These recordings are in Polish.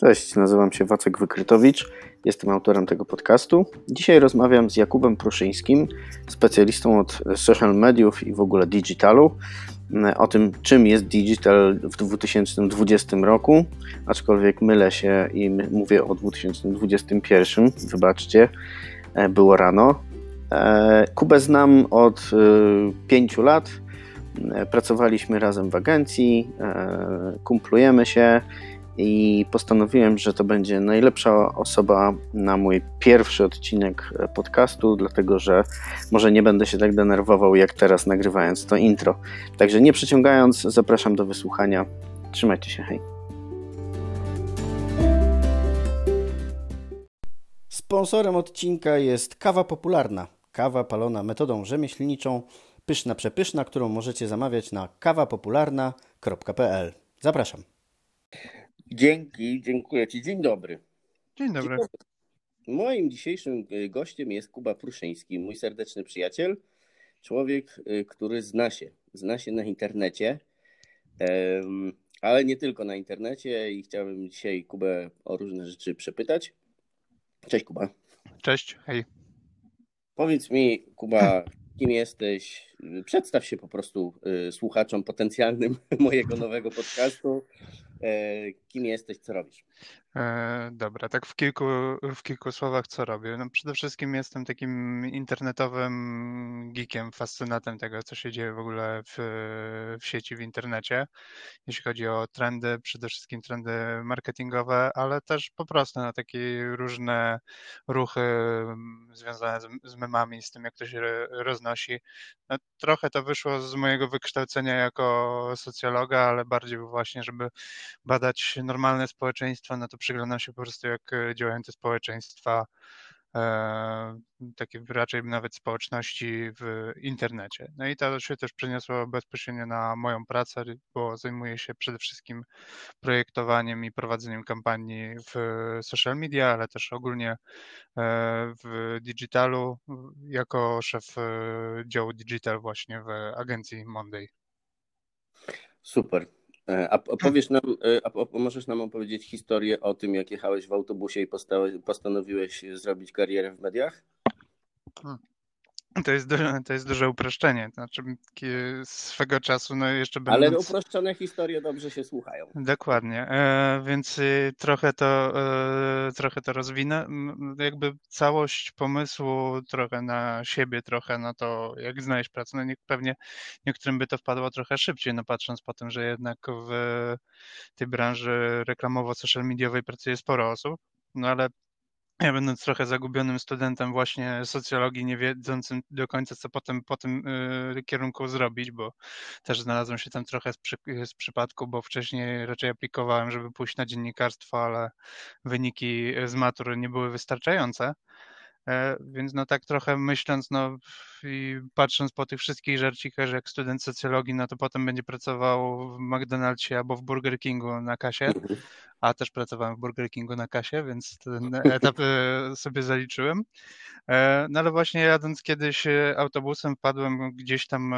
Cześć, nazywam się Wacek Wykrytowicz, jestem autorem tego podcastu. Dzisiaj rozmawiam z Jakubem Pruszyńskim, specjalistą od social mediów i w ogóle digitalu, o tym, czym jest digital w 2020 roku, aczkolwiek mylę się i mówię o 2021, wybaczcie, e, było rano. E, Kubę znam od e, pięciu lat. Pracowaliśmy razem w agencji, kumplujemy się i postanowiłem, że to będzie najlepsza osoba na mój pierwszy odcinek podcastu, dlatego że może nie będę się tak denerwował jak teraz nagrywając to intro. Także nie przeciągając, zapraszam do wysłuchania. Trzymajcie się, hej. Sponsorem odcinka jest kawa popularna. Kawa palona metodą rzemieślniczą, pyszna przepyszna, którą możecie zamawiać na kawapopularna.pl. Zapraszam. Dzięki, dziękuję Ci. Dzień dobry. Dzień dobry. Dzień dobry. Moim dzisiejszym e, gościem jest Kuba Pruszyński, mój serdeczny przyjaciel, człowiek, e, który zna się, zna się na internecie, ale nie tylko na internecie i chciałbym dzisiaj Kubę o różne rzeczy przepytać. Cześć Kuba. Cześć, hej. Powiedz mi, Kuba, kim jesteś? Przedstaw się po prostu e, słuchaczom potencjalnym mojego nowego podcastu. E, kim jesteś, co robisz? E, dobra, tak w kilku, w kilku słowach co robię. No przede wszystkim jestem takim internetowym geekiem, fascynatem tego, co się dzieje w ogóle w, w sieci, w internecie, jeśli chodzi o trendy, przede wszystkim trendy marketingowe, ale też po prostu na takie różne ruchy mm, związane z, z memami, z tym, jak to się roznosi. No, trochę to wyszło z mojego wykształcenia jako socjologa, ale bardziej właśnie, żeby badać normalne społeczeństwo, no to przyglądam się po prostu, jak e, działają te społeczeństwa, e, takie raczej nawet społeczności w internecie. No i to się też przeniosło bezpośrednio na moją pracę, bo zajmuję się przede wszystkim projektowaniem i prowadzeniem kampanii w social media, ale też ogólnie e, w digitalu jako szef działu digital właśnie w agencji Monday. Super. E, a opowiesz nam, e, a możesz nam opowiedzieć historię o tym, jak jechałeś w autobusie i postanowiłeś zrobić karierę w mediach? To jest, duże, to jest duże uproszczenie. Znaczy, swego czasu, no jeszcze będąc... Ale uproszczone historie dobrze się słuchają. Dokładnie, e, więc y, trochę to, e, trochę to rozwinę. Jakby całość pomysłu trochę na siebie, trochę na to, jak znaleźć pracę. No nie, pewnie niektórym by to wpadło trochę szybciej, no patrząc po tym, że jednak w tej branży reklamowo-social mediowej pracuje sporo osób. No ale ja będąc trochę zagubionym studentem właśnie socjologii, nie wiedzącym do końca, co potem po tym y, kierunku zrobić, bo też znalazłem się tam trochę z, przy, z przypadku, bo wcześniej raczej aplikowałem, żeby pójść na dziennikarstwo, ale wyniki z matury nie były wystarczające. E, więc no tak trochę myśląc, no i patrząc po tych wszystkich żarcikach, że jak student socjologii, no to potem będzie pracował w McDonald'sie albo w Burger Kingu na kasie, mhm. A też pracowałem w Burger Kingu na kasie, więc ten etap e, sobie zaliczyłem. E, no ale właśnie jadąc kiedyś autobusem wpadłem gdzieś tam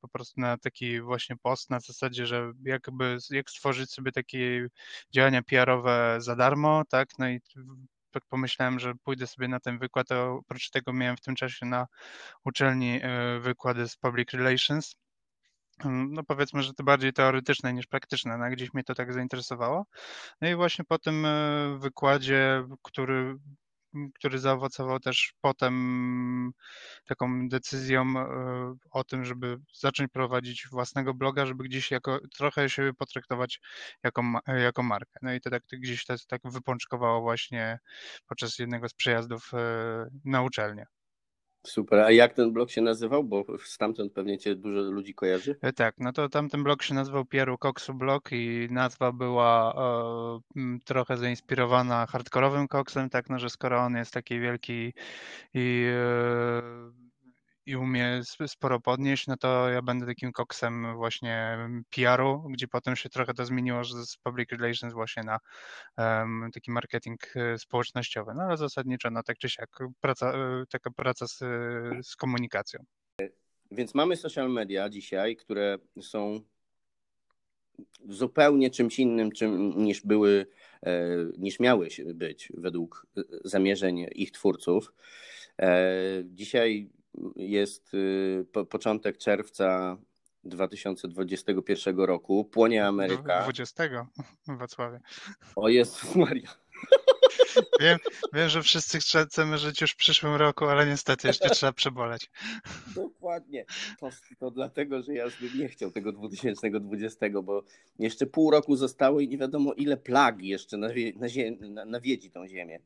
po prostu na taki właśnie post na zasadzie, że jakby jak stworzyć sobie takie działania PR-owe za darmo, tak, no i tak pomyślałem, że pójdę sobie na ten wykład, a oprócz tego miałem w tym czasie na uczelni e, wykłady z Public Relations. Mm, no powiedzmy, że to bardziej teoretyczne niż praktyczne, no gdzieś mnie to tak zainteresowało. No i właśnie po tym e, wykładzie, który który zaowocował też potem taką decyzją e, o tym, żeby zacząć prowadzić własnego bloga, żeby gdzieś jako, trochę się potraktować jako, jako markę. No i to tak gdzieś to tak wypączkowało właśnie podczas jednego z przejazdów e, na uczelnię. Super. A jak ten blog się nazywał? Bo stamtąd pewnie cię dużo ludzi kojarzy. E, tak, no to tamten blog się nazywał Pieru Coxu Blog i nazwa była e, trochę zainspirowana hardkorowym koksem, tak, no że skoro on jest taki wielki i e, i umie sporo podnieść, no to ja będę takim koksem właśnie PR-u, gdzie potem się trochę to zmieniło z public relations właśnie na um, taki marketing e, społecznościowy. No ale zasadniczo, no tak czy siak, praca, e, taka praca z, z komunikacją. Więc mamy social media dzisiaj, które są zupełnie czymś innym czym, niż były niż miały być według zamierzeń ich twórców. Dzisiaj jest początek czerwca 2021 roku. Płonie Ameryka. 20 w Wacławie. O Jezus Maria. Wiem, wiem, że wszyscy chcemy żyć już w przyszłym roku, ale niestety jeszcze trzeba przeboleć. Dokładnie. To, to dlatego, że ja już bym nie chciał tego 2020, bo jeszcze pół roku zostało i nie wiadomo ile plagi jeszcze nawie, nawiedzi tą ziemię.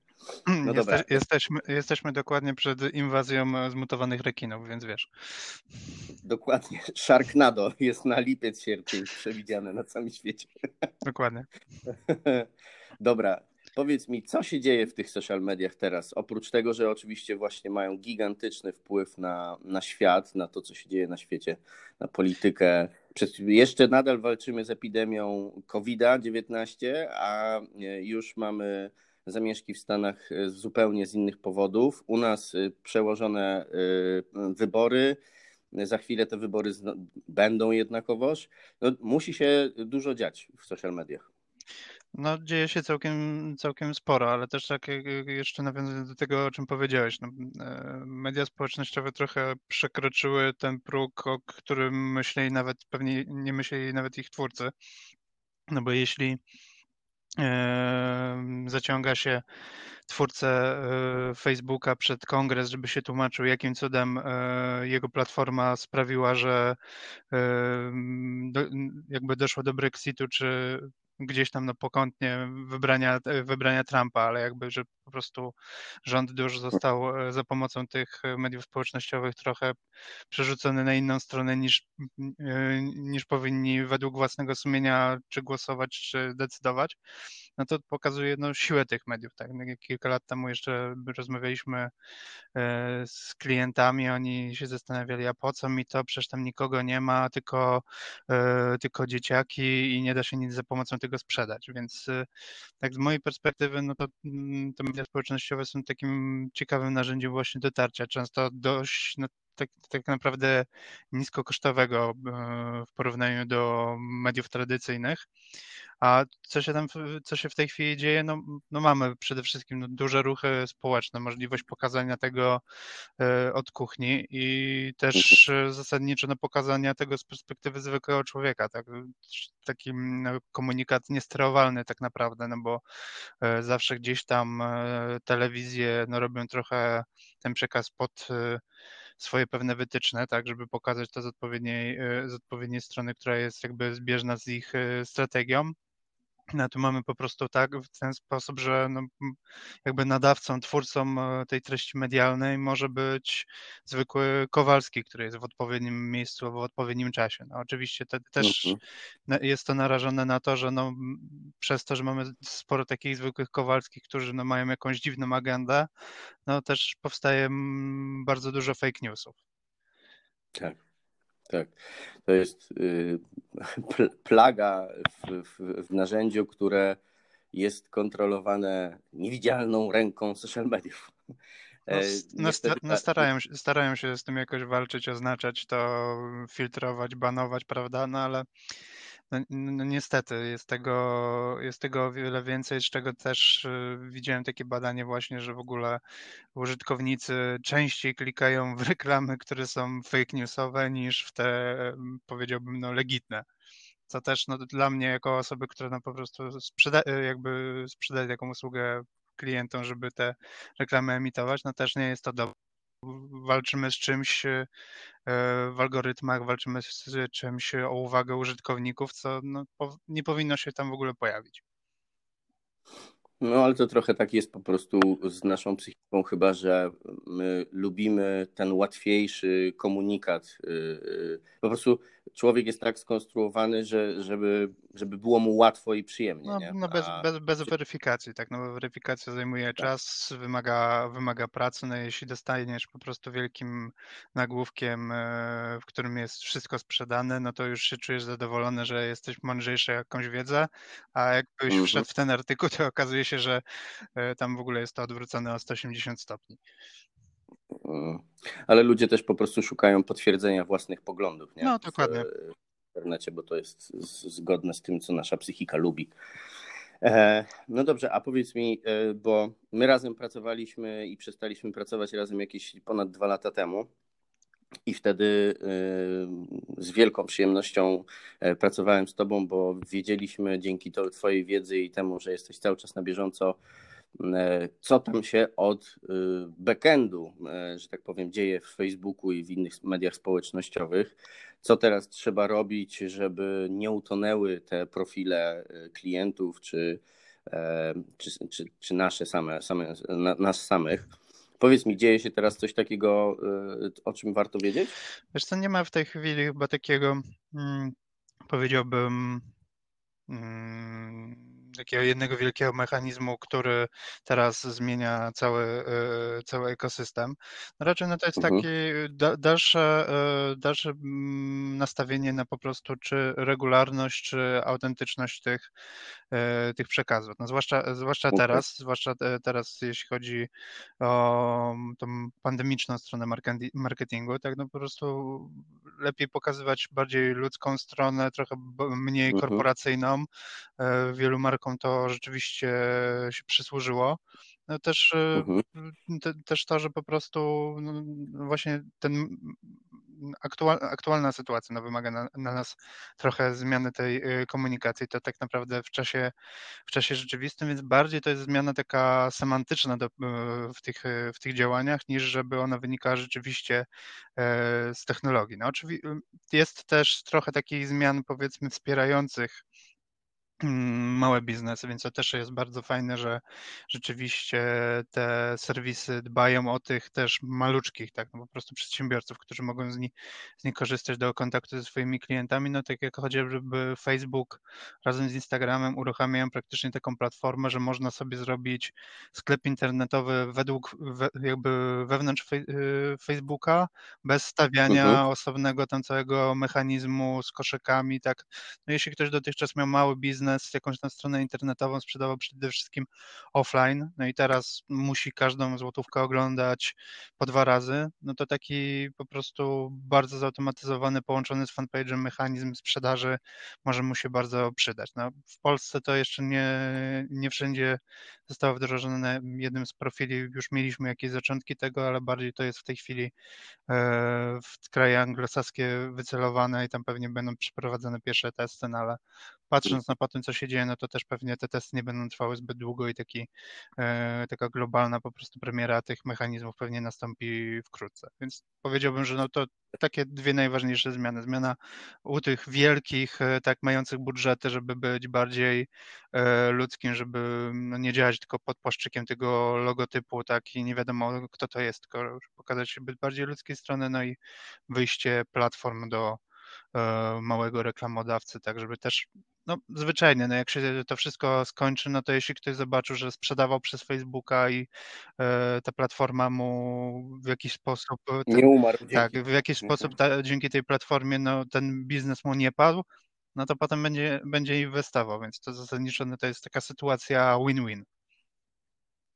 No dobra. jesteśmy, jesteśmy dokładnie przed inwazją zmutowanych rekinów, więc wiesz. Dokładnie. Sharknado jest na lipiec, sierpień przewidziane na całym świecie. Dokładnie. Dobra, Powiedz mi, co się dzieje w tych social mediach teraz? Oprócz tego, że oczywiście właśnie mają gigantyczny wpływ na, na świat, na to, co się dzieje na świecie, na politykę. Przez, jeszcze nadal walczymy z epidemią COVID-19, a e, już mamy zamieszki w Stanach e, zupełnie z innych powodów. U nas e, przełożone wybory. Za chwilę te wybory będą jednakowoż. No, musi się dużo dziać w social mediach. No, dzieje się całkiem, całkiem sporo, ale też tak jeszcze nawiązując do tego, o czym powiedziałeś, no, e, media społecznościowe trochę przekroczyły ten próg, o którym myśleli nawet, pewnie nie myśleli nawet ich twórcy. No bo jeśli e, zaciąga się twórcę e, Facebooka przed kongres, żeby się tłumaczył, jakim cudem jego platforma sprawiła, że jakby doszło do Brexitu, czy gdzieś tam no, pokątnie wybrania, wybrania Trumpa, ale jakby, że po prostu rząd już został e, za pomocą tych mediów społecznościowych trochę przerzucony na inną stronę niż, e, niż powinni według własnego sumienia czy głosować, czy decydować, no to pokazuje no, siłę tych mediów. Tak? No, kilka lat temu jeszcze rozmawialiśmy e, z klientami, oni się zastanawiali, a po co mi to, przecież tam nikogo nie ma, tylko, tylko dzieciaki i nie da się nic za pomocą tego sprzedać, więc tak z mojej perspektywy, no to mm, te media społecznościowe są takim ciekawym narzędziem właśnie dotarcia, często dość no, tak, tak naprawdę niskokosztowego e, w porównaniu do mediów tradycyjnych. A co się tam, co się w tej chwili dzieje? No, no mamy przede wszystkim no, duże ruchy społeczne, możliwość pokazania tego e, od kuchni i też mhm. zasadniczo no, pokazania tego z perspektywy zwykłego człowieka, tak? taki no, komunikat niesterowalny tak naprawdę, no bo e, zawsze gdzieś tam telewizje no, robią trochę ten przekaz pod swoje pewne wytyczne, tak, żeby pokazać to z odpowiedniej, e, z odpowiedniej strony, która jest jakby zbieżna z ich e, strategią. No, tu mamy po prostu tak w ten sposób, że no, jakby nadawcą, twórcą e, tej treści medialnej może być zwykły Kowalski, który jest w odpowiednim miejscu w odpowiednim czasie. No, oczywiście te, też mhm. jest to narażone na to, że no, przez to, że mamy sporo takich zwykłych Kowalskich, którzy no, mają jakąś dziwną agendę, no też powstaje bardzo dużo fake newsów. Tak. Tak, to jest y, plaga w, w, w, narzędziu, które jest kontrolowane niewidzialną ręką social mediów. No, e, no, no starają, się, starają się z tym jakoś walczyć, oznaczać to, filtrować, banować, prawda? No ale no, no, niestety jest tego, jest tego o wiele więcej, z czego też y, widziałem takie badanie właśnie, że w ogóle użytkownicy częściej klikają w reklamy, które są fake newsowe niż w te powiedziałbym no legitne. Co też no, dla mnie jako osoby, która no, po prostu sprzeda jakby sprzedaje taką usługę klientom, żeby te reklamy emitować, no też nie jest to dobre walczymy z czymś e, w algorytmach, walczymy z czymś o uwagę użytkowników, co no, nie powinno się tam w ogóle pojawić. No, ale to trochę tak jest po prostu z naszą psychiką, chyba że my lubimy ten łatwiejszy komunikat. Y, y, po prostu człowiek jest tak skonstruowany, że, żeby, żeby było mu łatwo i przyjemnie. No, nie? no bez, bez, bez weryfikacji, tak. No, weryfikacja zajmuje tak. czas, wymaga, wymaga pracy. No, jeśli dostaniesz po prostu wielkim nagłówkiem, e, w którym jest wszystko sprzedane, no to już się czujesz zadowolony, że jesteś mądrzejszy jakąś wiedzę, a jakbyś mhm. wszedł w ten artykuł, to okazuje się, że e, tam w ogóle jest to odwrócone o 180 stopni. Mm. Ale ludzie też po prostu szukają potwierdzenia własnych poglądów nie? No, dokładnie. w internecie, bo to jest zgodne z tym, co nasza psychika lubi. E, no dobrze, a powiedz mi, e, bo my razem pracowaliśmy i przestaliśmy pracować razem jakieś ponad dwa lata temu. I wtedy z wielką przyjemnością pracowałem z Tobą, bo wiedzieliśmy dzięki Twojej wiedzy i temu, że jesteś cały czas na bieżąco, co tam się od backendu, że tak powiem, dzieje w Facebooku i w innych mediach społecznościowych. Co teraz trzeba robić, żeby nie utonęły te profile klientów czy, czy, czy, czy nasze same, same, nas samych. Powiedz mi, dzieje się teraz coś takiego, o czym warto wiedzieć? Wiesz co, nie ma w tej chwili chyba takiego, hmm, powiedziałbym, hmm, takiego jednego wielkiego mechanizmu, który teraz zmienia cały, e, cały ekosystem. No raczej no to jest mhm. takie dalsze, e, dalsze mm, nastawienie na po prostu czy regularność, czy autentyczność tych, e, tych przekazów. No zwłaszcza, zwłaszcza teraz, zwłaszcza teraz, jeśli chodzi o tą pandemiczną stronę marketingu, tak no po prostu lepiej pokazywać bardziej ludzką stronę, trochę mniej mhm. korporacyjną. Wielu markom to rzeczywiście się przysłużyło. No też, e, mhm. te, też to, że po prostu no, właśnie ten aktual, aktualna sytuacja no, wymaga na, na, nas trochę zmiany tej e, komunikacji. To tak naprawdę w czasie, w czasie rzeczywistym, więc bardziej to jest zmiana taka semantyczna do, e, w, tych, w tych działaniach, niż żeby ona wynikała rzeczywiście z technologii. No, oczywiście jest też trochę takich zmian, powiedzmy, wspierających małe biznesy, więc to też jest bardzo fajne, że rzeczywiście te serwisy dbają o tych też maluczkich, tak, no po prostu przedsiębiorców, którzy mogą z nich, z nich korzystać do kontaktu ze swoimi klientami, no tak jak chociażby Facebook razem z Instagramem uruchamiają praktycznie taką platformę, że można sobie zrobić sklep internetowy według, we, jakby wewnątrz y, Facebooka, bez stawiania mhm. osobnego tam całego mechanizmu z koszykami, tak, no jeśli ktoś dotychczas miał mały biznes, biznes, jakąś tam stronę internetową sprzedawał przede wszystkim offline, no i teraz musi każdą złotówkę oglądać po dwa razy, no to taki po prostu bardzo zautomatyzowany, połączony z fanpage'em mechanizm sprzedaży może mu się bardzo przydać. No, w Polsce to jeszcze nie, nie wszędzie zostało wdrożone jednym z profili, już mieliśmy jakieś zaczątki tego, ale bardziej to jest w tej chwili e, w kraje anglosaskie wycelowane i tam pewnie będą przeprowadzone pierwsze testy, no ale patrząc na tym, co się dzieje, no to też pewnie te testy nie będą trwały zbyt długo i taki, e, taka globalna po prostu premiera tych mechanizmów pewnie nastąpi wkrótce. Więc powiedziałbym, że no to takie dwie najważniejsze zmiany. Zmiana u tych wielkich, e, tak mających budżety, żeby być bardziej e, ludzkim, żeby no, nie działać tylko pod płaszczykiem tego logotypu, tak i nie wiadomo kto to jest, tylko pokazać się bardziej ludzkiej strony, no i wyjście platform do małego reklamodawcy, tak żeby też no zwyczajnie, no jak się to wszystko skończy, no to jeśli ktoś zobaczył, że sprzedawał przez Facebooka i e, ta platforma mu w jakiś sposób... E, ten, nie umarł. Tak, w jakiś sposób ta, dzięki tej platformie no, ten biznes mu nie padł, no to potem będzie, będzie inwestował, więc to zasadniczo no, to jest taka sytuacja win-win.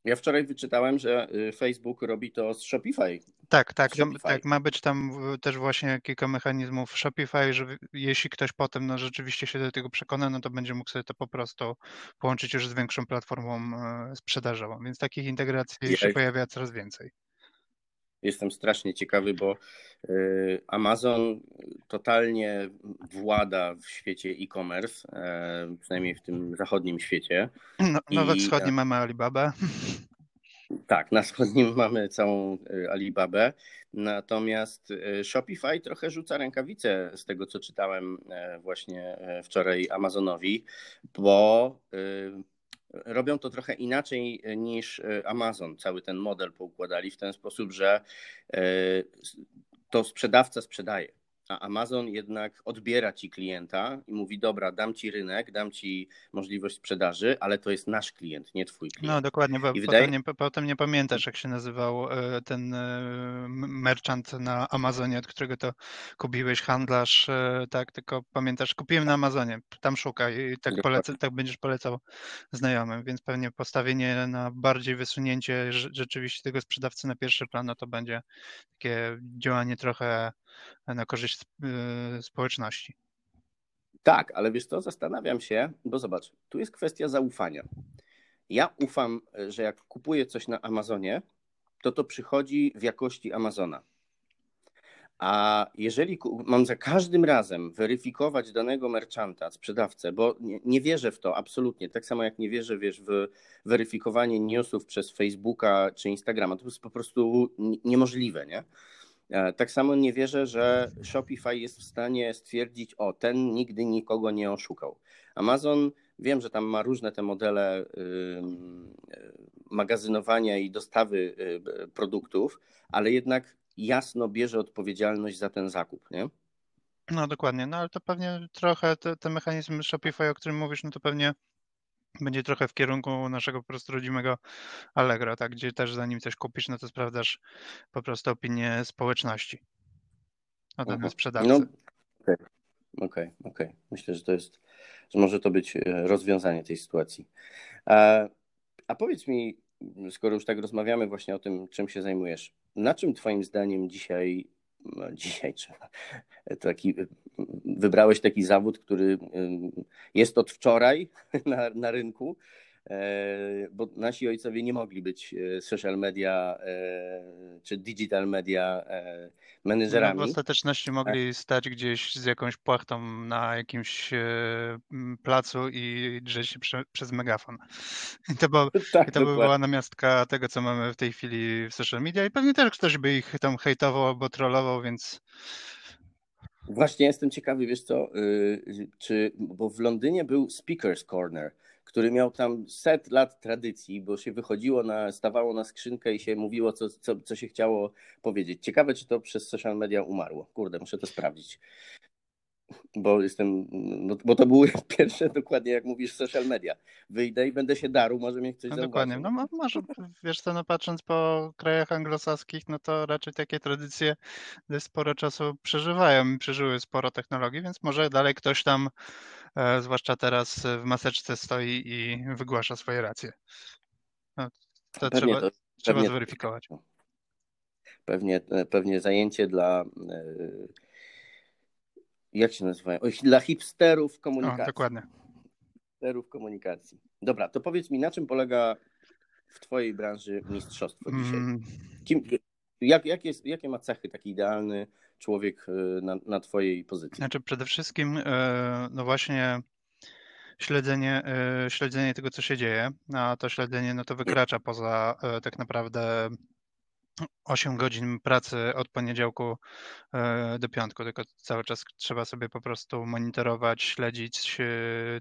Ja wczoraj wyczytałem, że y, Facebook robi to z Shopify. Tak, tak, Shopify. tak. Ma być tam też właśnie kilka mechanizmów Shopify, że jeśli ktoś potem no, rzeczywiście się do tego przekona, no to będzie mógł sobie to po prostu połączyć już z większą platformą e, sprzedażową. Więc takich integracji ja się pojawia coraz więcej. Jestem strasznie ciekawy, bo y, Amazon totalnie włada w świecie e-commerce, e, przynajmniej w tym zachodnim świecie. No, no we wschodnim mamy Alibaba. Tak, na wschodnim mamy całą y, Alibabę, natomiast y, Shopify trochę rzuca rękawice z tego, co czytałem e, właśnie e, wczoraj Amazonowi, bo robią to trochę inaczej niż Amazon. Cały ten model poukładali w ten sposób, że e, to sprzedawca sprzedaje a Amazon jednak odbiera ci klienta i mówi: Dobra, dam ci rynek, dam ci możliwość sprzedaży, ale to jest nasz klient, nie twój klient. No dokładnie, bo potem, wydaje... nie, potem nie pamiętasz, jak się nazywał e, ten e, merchant na Amazonie, od którego to kupiłeś, handlarz, e, tak, tylko pamiętasz, kupiłem na Amazonie, tam szukaj i tak, polecę, tak będziesz polecał znajomym, więc pewnie postawienie na bardziej wysunięcie rzeczywiście tego sprzedawcy na pierwszy plan, no to będzie takie działanie trochę na korzyść y, społeczności. Tak, ale wiesz co, zastanawiam się, bo zobacz, tu jest kwestia zaufania. Ja ufam, że jak kupuję coś na Amazonie, to to przychodzi w jakości Amazona. A jeżeli mam za każdym razem weryfikować danego merchanta, sprzedawcę, bo nie, nie, wierzę w to absolutnie, tak samo jak nie wierzę wiesz, w weryfikowanie newsów przez Facebooka czy Instagrama, to jest po prostu niemożliwe, nie? E, tak samo nie wierzę, że Shopify jest w stanie stwierdzić, o, ten nigdy nikogo nie oszukał. Amazon, wiem, że tam ma różne te modele magazynowania i dostawy y, produktów, ale jednak jasno bierze odpowiedzialność za ten zakup, nie? No dokładnie, no ale to pewnie trochę te, te mechanizmy Shopify, o którym mówisz, no to pewnie będzie trochę w kierunku naszego po prostu rodzimego Allegro, tak, gdzie też zanim coś kupisz, no to sprawdzasz po prostu opinię społeczności o danym sprzedawcy. No, okej, okay. okej. Okay, okay. Myślę, że to jest, że może to być e, rozwiązanie tej sytuacji. A, a powiedz mi, skoro już tak rozmawiamy właśnie o tym, czym się zajmujesz, na czym Twoim zdaniem dzisiaj, no dzisiaj trzeba, taki, wybrałeś taki zawód, który jest od wczoraj na, na rynku, bo nasi ojcowie nie mogli być e, social media e, czy digital media menedżerami. No w ostateczności mogli tak. stać gdzieś z jakąś płachtą na jakimś placu i drzeć się prze, przez megafon. I to, było, tak, i to by była namiastka tego, co mamy w tej chwili w social media i pewnie też ktoś by ich tam hejtował albo trollował, więc Właśnie jestem ciekawy, wiesz co, y, czy, bo w Londynie był Speaker's Corner, który miał tam set lat tradycji, bo się wychodziło, na, stawało na skrzynkę i się mówiło, co, co, co się chciało powiedzieć. Ciekawe, czy to przez social media umarło. Kurde, muszę to sprawdzić bo jestem, no, bo to były pierwsze dokładnie jak mówisz social media. Wyjdę i będę się darł, może mnie ktoś no, Dokładnie, no może, wiesz co, no patrząc po krajach anglosaskich, no to raczej takie tradycje sporo czasu przeżywają, przeżyły sporo technologii, więc może dalej ktoś tam, e, zwłaszcza teraz w maseczce stoi i wygłasza swoje racje. No, to pewnie trzeba, to, trzeba pewnie, zweryfikować. Pewnie, pewnie zajęcie dla e, jak się nazywają? Dla hipsterów komunikacji. O, dokładnie. Hipsterów komunikacji. Dobra, to powiedz mi, na czym polega w Twojej branży mistrzostwo dzisiaj? Mm. Kim, jak, jak jest, jakie ma cechy taki idealny człowiek y, na, na Twojej pozycji? Znaczy, przede wszystkim, y, no właśnie śledzenie, y, śledzenie tego, co się dzieje, a to śledzenie no to wykracza poza tak naprawdę 8 godzin pracy od poniedziałku e, do piątku, tylko cały czas trzeba sobie po prostu monitorować, śledzić, e,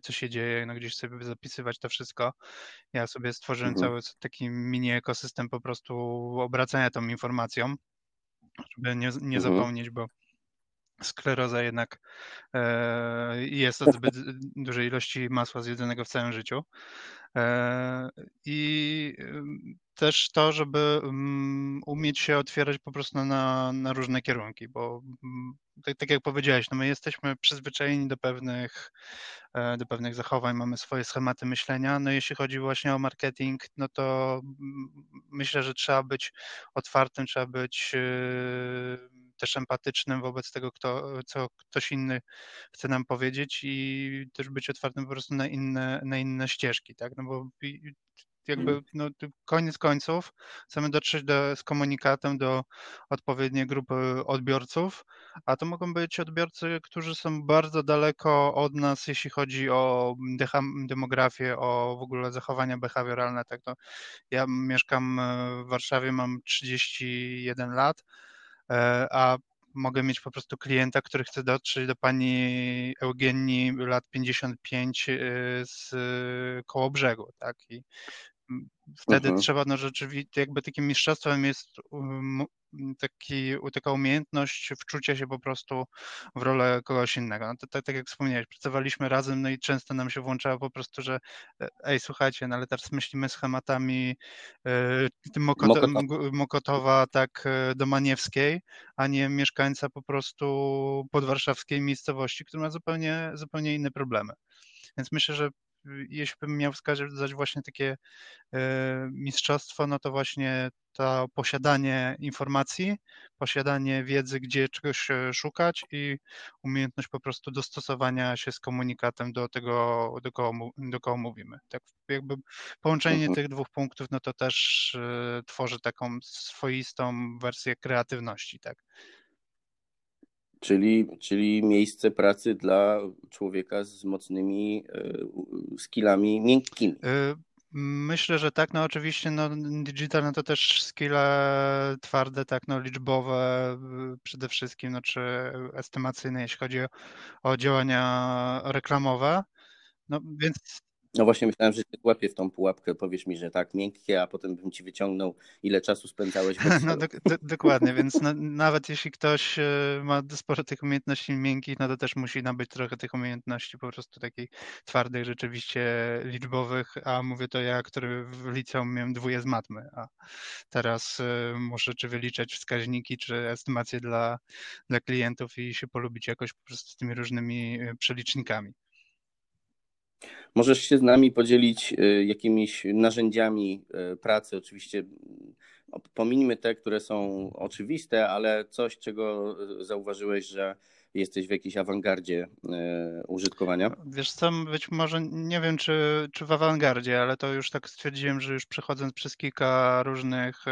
co się dzieje, no gdzieś sobie zapisywać to wszystko. Ja sobie stworzyłem mhm. cały taki mini ekosystem po prostu obracania tą informacją, żeby nie, nie mhm. zapomnieć, bo skleroza jednak e, jest od zbyt dużej ilości masła zjedzonego w całym życiu. I też to, żeby mm, umieć się otwierać po prostu na, na różne kierunki, bo mm, tak, tak, jak powiedziałeś, no my jesteśmy przyzwyczajeni do pewnych, e, do pewnych zachowań, mamy swoje schematy myślenia. No jeśli chodzi właśnie o marketing, no to mm, myślę, że trzeba być otwartym, trzeba być e, też empatycznym wobec tego, kto, co ktoś inny chce nam powiedzieć i też być otwartym po prostu na inne, na inne ścieżki, tak? No bo jakby mm. no, koniec końców chcemy dotrzeć do, z komunikatem do odpowiedniej grupy odbiorców, a to mogą być odbiorcy, którzy są bardzo daleko od nas, jeśli chodzi o demografię, o w ogóle zachowania behawioralne. Tak, to ja mieszkam w Warszawie, mam 31 lat, e, a mogę mieć po prostu klienta, który chce dotrzeć do pani Eugenii lat 55 e, z koło brzegu, tak? I wtedy mhm. trzeba, no rzeczywiście, jakby takim mistrzostwem jest um, taki, taka umiejętność wczucia się po prostu w rolę kogoś innego. No to, tak, tak jak wspomniałeś, pracowaliśmy razem, no i często nam się włączało po prostu, że e, ej, słuchajcie, no ale teraz myślimy schematami y, Mokoto, Mokotowa, tak, e, do Maniewskiej, a nie mieszkańca po prostu podwarszawskiej miejscowości, który ma zupełnie, zupełnie inne problemy. Więc myślę, że jeśli bym miał wskazać właśnie takie mistrzostwo, no to właśnie to posiadanie informacji, posiadanie wiedzy, gdzie czegoś szukać i umiejętność po prostu dostosowania się z komunikatem do tego, do kogo, do kogo mówimy. Tak jakby połączenie mhm. tych dwóch punktów, no to też tworzy taką swoistą wersję kreatywności, tak. Czyli, czyli miejsce pracy dla człowieka z mocnymi y, skillami miękkimi. Y, myślę, że tak. No oczywiście no, digital no to też skille twarde, tak, no liczbowe y, przede wszystkim, no, czy estymacyjne, jeśli chodzi o, o działania reklamowe. No więc no właśnie myślałem, że się złapię w tą pułapkę, powiesz mi, że tak, miękkie, a potem bym ci wyciągnął, ile czasu spędzałeś No do, do, dokładnie, więc na, nawet jeśli ktoś e, ma sporo tych umiejętności miękkich, no to też musi nabyć trochę tych umiejętności po prostu takich twardych, rzeczywiście liczbowych, a mówię to ja, który w liceum miałem dwóje z matmy, a teraz e, muszę czy wyliczać wskaźniki, czy estymacje dla, dla klientów i się polubić jakoś po prostu z tymi różnymi e, przelicznikami. Możesz się z nami podzielić y, jakimiś narzędziami y, pracy, oczywiście pominijmy te, które są oczywiste, ale coś, czego y, zauważyłeś, że jesteś w jakiejś awangardzie użytkowania? Wiesz co, być może nie wiem, czy, czy w awangardzie, ale to już tak stwierdziłem, że już przechodząc przez kilka różnych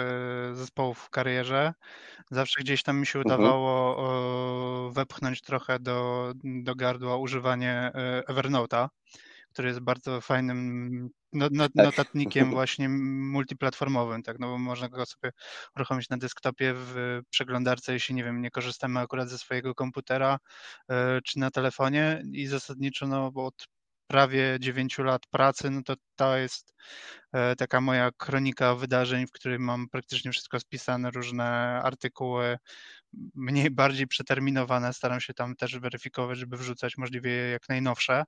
zespołów w karierze, zawsze gdzieś tam mi się mhm. udawało mhm. wepchnąć trochę do, do gardła używanie Evernote'a który jest bardzo fajnym no, no, tak. notatnikiem właśnie multiplatformowym, tak, no bo można go sobie uruchomić na desktopie w przeglądarce, jeśli nie wiem, nie korzystamy akurat ze swojego komputera e, czy na telefonie i zasadniczo no od prawie 9 lat pracy, no to to jest e, taka moja kronika wydarzeń, w której mam praktycznie wszystko spisane, różne artykuły, mniej bardziej przeterminowane. Staram się tam też weryfikować, żeby wrzucać możliwie jak najnowsze,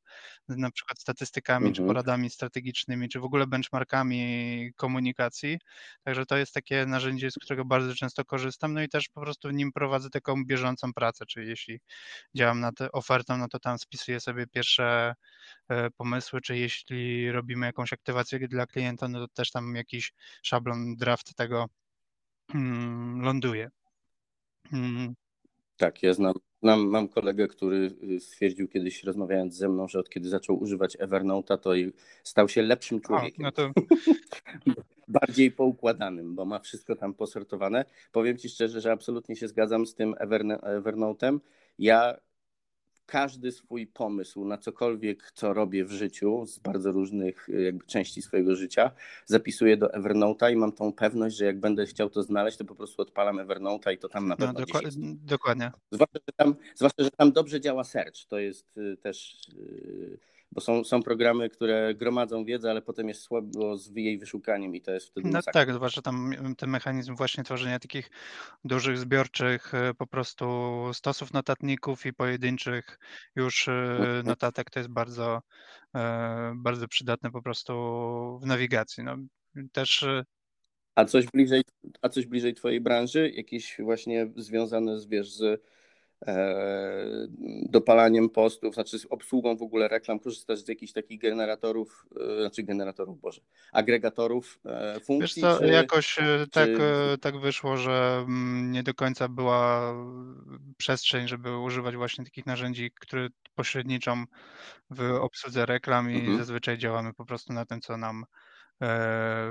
na przykład statystykami, mhm. czy poradami strategicznymi, czy w ogóle benchmarkami komunikacji. Także to jest takie narzędzie, z którego bardzo często korzystam, no i też po prostu w nim prowadzę taką bieżącą pracę, czyli jeśli działam nad ofertą, no to tam spisuję sobie pierwsze e, pomysły, czy jeśli robimy jakąś aktywację dla klienta, no to też tam jakiś szablon, draft tego mm, ląduje. Mm. Tak, ja znam, znam, mam kolegę, który y, stwierdził kiedyś, rozmawiając ze mną, że od kiedy zaczął używać Evernote'a, to stał się lepszym człowiekiem. A, no to... Bardziej poukładanym, bo ma wszystko tam posortowane. Powiem Ci szczerze, że absolutnie się zgadzam z tym Evernote'em. Ja każdy swój pomysł na cokolwiek, co robię w życiu, z bardzo różnych jakby części swojego życia, zapisuję do Evernote'a i mam tą pewność, że jak będę chciał to znaleźć, to po prostu odpalam Evernote'a i to tam na no, pewno no, doku- Dokładnie. Zwłaszcza że, tam, zwłaszcza, że tam dobrze działa search. To jest y, też y, bo są, są programy, które gromadzą wiedzę, ale potem jest słabo z jej wyszukaniem i to jest wtedy No tak, zwłaszcza tam ten mechanizm właśnie tworzenia takich dużych, zbiorczych e, po prostu stosów notatników i pojedynczych już e, mhm. notatek to jest bardzo, e, bardzo przydatne po prostu w nawigacji. No, też a coś bliżej, a coś bliżej twojej branży, jakieś właśnie związane z, wiesz, z dopalaniem postów, znaczy z obsługą w ogóle reklam, korzystasz z jakichś takich generatorów, e, znaczy generatorów, Boże, agregatorów e, funkcji? Wiesz co, czy, jakoś tak, czy... tak wyszło, że mm, nie do końca była przestrzeń, żeby używać właśnie takich narzędzi, które pośredniczą w obsłudze reklam i mhm. zazwyczaj działamy po prostu na tym, co nam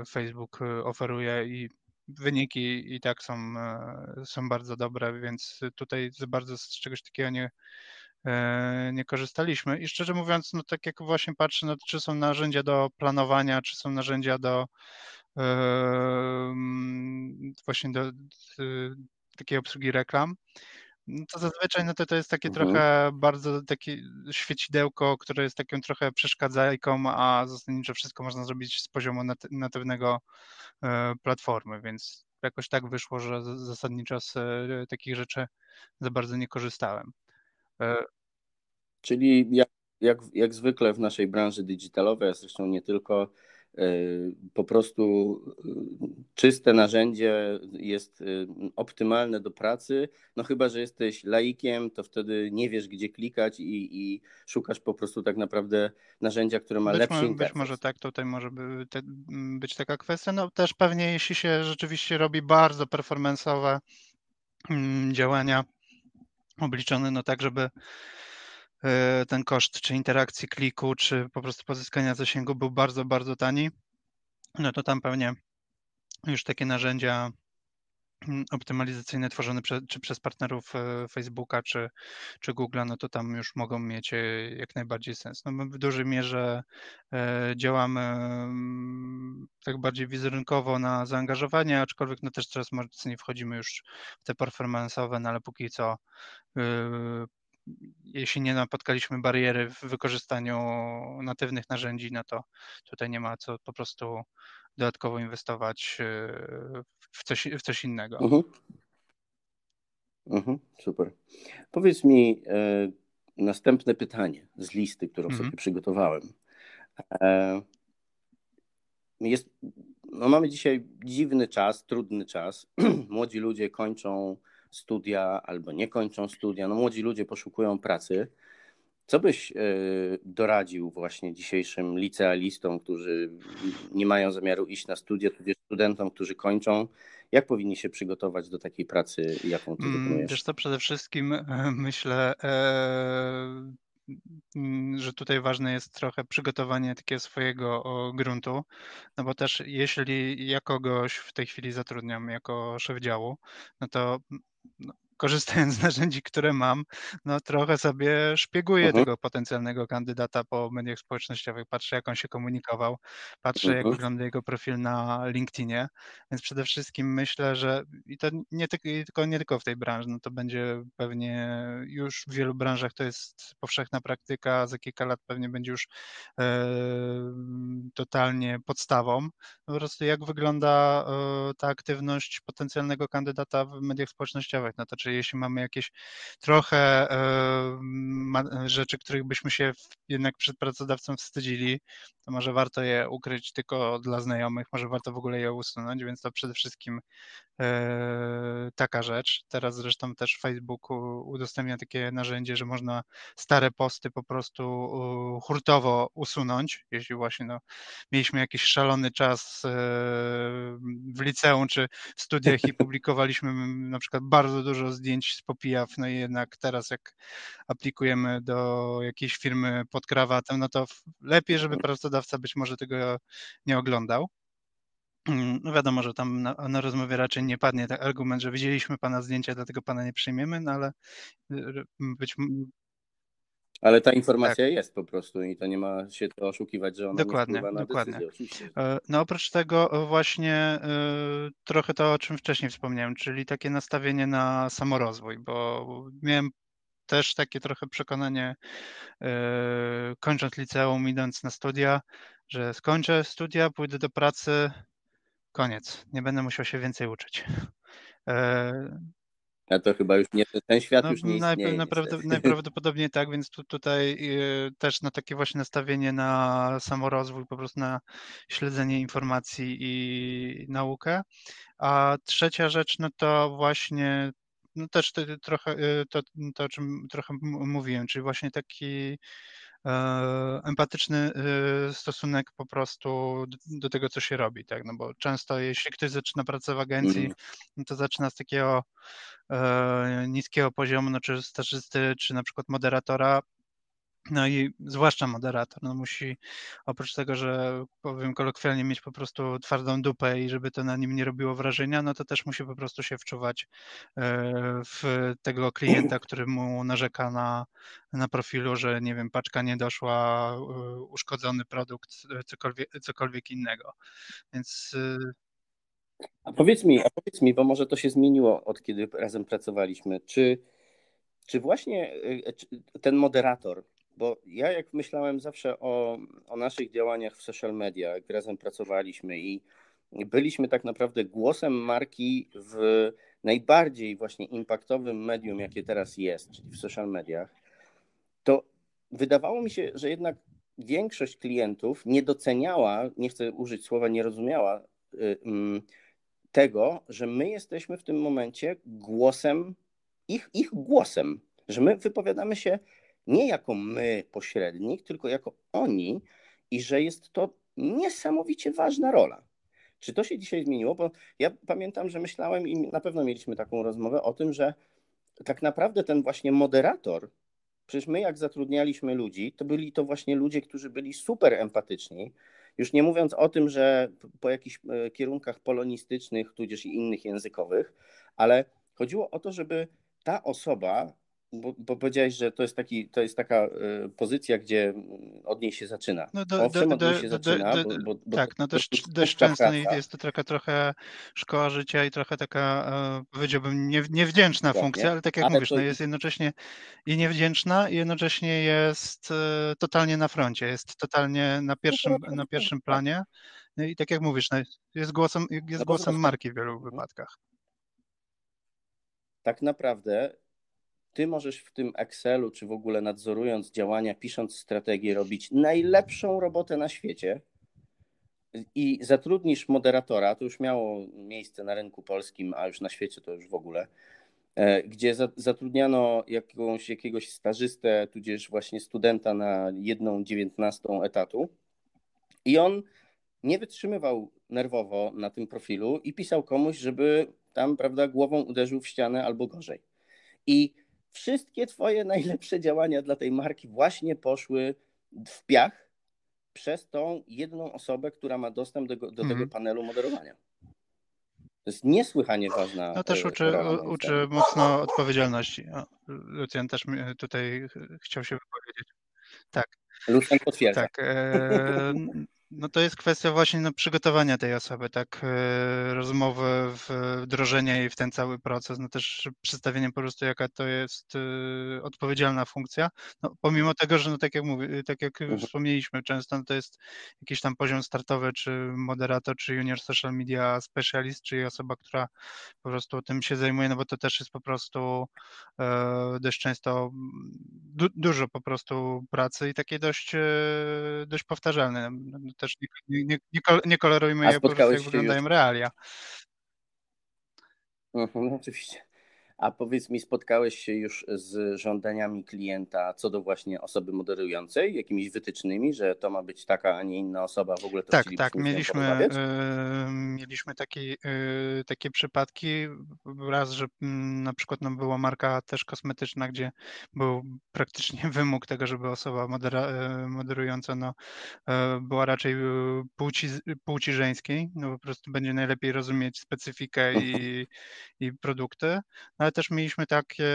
Facebook oferuje i wyniki i tak są, e, są bardzo dobre, więc tutaj bardzo z czegoś takiego nie, e, nie korzystaliśmy. I szczerze mówiąc, no tak jak właśnie patrzę, no, czy są narzędzia do planowania, czy są narzędzia do właśnie do, do takiej obsługi reklam, no to zazwyczaj no to, to jest takie mhm. trochę bardzo takie świecidełko, które jest taką trochę przeszkadzajką, a zasadniczo wszystko można zrobić z poziomu natywnego e, platformy, więc jakoś tak wyszło, że zasadniczo z e, takich rzeczy za bardzo nie korzystałem. E, Czyli jak, jak, jak zwykle w naszej branży digitalowej, a zresztą nie tylko, po prostu czyste narzędzie jest optymalne do pracy, no chyba, że jesteś laikiem, to wtedy nie wiesz, gdzie klikać i, i szukasz po prostu tak naprawdę narzędzia, które ma być lepszy może, interfejs. Być może tak, tutaj może by te, być taka kwestia. No też pewnie jeśli się rzeczywiście robi bardzo performance'owe mm, działania obliczone, no tak, żeby ten koszt czy interakcji kliku, czy po prostu pozyskania zasięgu był bardzo, bardzo tani, no to tam pewnie już takie narzędzia mm, optymalizacyjne tworzone prze, czy przez partnerów e, Facebooka czy, czy Google'a, no to tam już mogą mieć e, jak najbardziej sens. No my w dużej mierze działamy mm, tak bardziej wizerunkowo na zaangażowanie, aczkolwiek no też coraz mocniej wchodzimy już w te performance'owe, no ale póki co jeśli nie napotkaliśmy bariery w wykorzystaniu natywnych narzędzi, no to tutaj nie ma co po prostu dodatkowo inwestować e, w coś, w coś innego. Mhm. Mhm, super. Powiedz mi e, następne pytanie z listy, którą mhm. sobie przygotowałem. E, jest, no mamy dzisiaj dziwny czas, trudny czas. Młodzi ludzie kończą studia albo nie kończą studia. No, młodzi ludzie poszukują pracy. Co byś e, doradził właśnie dzisiejszym licealistom, którzy nie mają zamiaru iść na studia, tudzież studentom, którzy kończą? Jak powinni się przygotować do takiej pracy, jaką ty mm, wykonujesz? Wiesz to przede wszystkim e, myślę, e, że tutaj ważne jest trochę przygotowanie takiego swojego gruntu, no bo też jeśli ja kogoś w tej chwili zatrudniam jako szef działu, no to no, korzystając z narzędzi, które mam, no trochę sobie szpieguję mhm. tego potencjalnego kandydata po mediach społecznościowych, patrzę jak on się komunikował, patrzę jak mhm. wygląda jego profil na LinkedInie, więc przede wszystkim myślę, że i to nie tylko, nie tylko w tej branży, no to będzie pewnie już w wielu branżach to jest powszechna praktyka, za kilka lat pewnie będzie już e, totalnie podstawą, po prostu jak wygląda e, ta aktywność potencjalnego kandydata w mediach społecznościowych, no to czy jeśli mamy jakieś trochę rzeczy, których byśmy się jednak przed pracodawcą wstydzili, to może warto je ukryć tylko dla znajomych, może warto w ogóle je usunąć, więc to przede wszystkim e, taka rzecz. Teraz zresztą też Facebook udostępnia takie narzędzie, że można stare posty po prostu hurtowo usunąć, jeśli właśnie no, mieliśmy jakiś szalony czas e, w liceum czy w studiach i publikowaliśmy na przykład bardzo dużo zdjęć z popijaw, no i jednak teraz jak aplikujemy do jakiejś firmy pod krawatem, no to lepiej, żeby pracodawca być może tego nie oglądał. Mm, no wiadomo, że tam na, na rozmowie raczej nie padnie ten argument, że widzieliśmy pana zdjęcia, dlatego pana nie przyjmiemy, no ale y, być ale ta informacja tak. jest po prostu i to nie ma się to oszukiwać, że ona dokładnie, nie wpływa na dokładnie. decyzję. E, no oprócz tego e, właśnie e, trochę to, o czym wcześniej wspomniałem, czyli takie nastawienie na samorozwój, bo miałem też takie trochę przekonanie, kończąc liceum, idąc na studia, że skończę studia, pójdę do pracy, koniec, nie będę musiał się więcej uczyć. A to chyba już nie, ten świat no, już nie istnieje. Naprawdę, najprawdopodobniej tak, więc tu, tutaj y, też na takie właśnie nastawienie na samorozwój, po prostu na śledzenie informacji i naukę. A trzecia rzecz, no to właśnie no też to, trochę y, to, to, o czym trochę mówiłem, czyli właśnie taki empatyczny e, stosunek po prostu do, tego, co się robi, tak, no bo często jeśli ktoś zaczyna pracę w agencji, mm. no to zaczyna z takiego e, niskiego poziomu, no czy stażysty, czy na przykład moderatora, no i zwłaszcza moderator, no musi oprócz tego, że powiem kolokwialnie, mieć po prostu twardą dupę i żeby to na nim nie robiło wrażenia, no to też musi po prostu się wczuwać e, w tego klienta, który mu narzeka na, na profilu, że nie wiem, paczka nie doszła, e, uszkodzony produkt, e, cokolwiek, cokolwiek innego. Więc a powiedz mi, a powiedz mi, bo może to się zmieniło od kiedy razem pracowaliśmy. Czy, czy właśnie ten moderator bo ja jak myślałem zawsze o, o naszych działaniach w social media, jak razem pracowaliśmy i byliśmy tak naprawdę głosem marki w najbardziej właśnie impaktowym medium, jakie teraz jest, czyli w social mediach, to wydawało mi się, że jednak większość klientów nie doceniała, nie chcę użyć słowa nie rozumiała y, mm, tego, że my jesteśmy w tym momencie głosem, ich, ich głosem, że my wypowiadamy się nie jako my pośrednik, tylko jako oni i że jest to niesamowicie ważna rola. Czy to się dzisiaj zmieniło? Bo ja pamiętam, że myślałem i na pewno mieliśmy taką rozmowę o tym, że tak naprawdę ten właśnie moderator, przecież my jak zatrudnialiśmy ludzi, to byli to właśnie ludzie, którzy byli super empatyczni. Już nie mówiąc o tym, że po jakichś e, kierunkach polonistycznych, tudzież i innych językowych, ale chodziło o to, żeby ta osoba bo, bo powiedziałeś, że to jest, taki, to jest taka y, pozycja, gdzie od niej się zaczyna. No do, Owszem, do, do, od niej się zaczyna. Bo, bo, bo tak, no też często jest to taka trochę szkoła życia i trochę taka, e, powiedziałbym, nie, niewdzięczna funkcja, ale tak jak ale mówisz, to... no jest jednocześnie i niewdzięczna i jednocześnie jest e, totalnie na froncie, jest totalnie na pierwszym, na pierwszym tak. planie. No I tak jak mówisz, no jest głosem, jest no głosem marki w wielu wypadkach. Tak naprawdę ty możesz w tym Excelu, czy w ogóle nadzorując działania, pisząc strategię, robić najlepszą robotę na świecie i zatrudnisz moderatora, to już miało miejsce na rynku polskim, a już na świecie to już w ogóle, e, gdzie zatrudniano jakąś, jakiegoś stażystę, tudzież właśnie studenta na jedną dziewiętnastą etatu i on nie wytrzymywał nerwowo na tym profilu i pisał komuś, żeby tam, prawda, głową uderzył w ścianę albo gorzej. I wszystkie Twoje najlepsze działania dla tej marki właśnie poszły w piach przez tą jedną osobę, która ma dostęp do, do tego mhm. panelu moderowania. To jest niesłychanie ważna. No też e, uczy, uczy mocno odpowiedzialności. Lucjan też tutaj chciał się wypowiedzieć. Tak. Lucjan potwierdza. Tak. E, no to jest kwestia właśnie no, przygotowania tej osoby, tak, e, rozmowy, wdrożenia jej w ten cały proces, no też przedstawienie po prostu jaka to jest e, odpowiedzialna funkcja, no pomimo tego, że no tak jak mówię, tak jak mhm. wspomnieliśmy, często no, to jest jakiś tam poziom startowy, czy moderator, czy junior social media specialist, czyli osoba, która po prostu tym się zajmuje, no bo to też jest po prostu e, dość często du dużo po prostu pracy i takie dość, dość powtarzalne. Też nie, nie, nie, nie kolorujmy je po prostu, jak wyglądają realia. Mhm, oczywiście. A powiedz mi, spotkałeś się już z żądaniami klienta co do właśnie osoby moderującej, jakimiś wytycznymi, że to ma być taka, a nie inna osoba, w ogóle to Tak, tak, mieliśmy, y, mieliśmy takie, y, takie przypadki, raz, że y, na przykład no, była marka też kosmetyczna, gdzie był praktycznie wymóg tego, żeby osoba modera, moderująca no, była raczej płci, płci żeńskiej, no po prostu będzie najlepiej rozumieć specyfikę i, i produkty, ale też mieliśmy takie,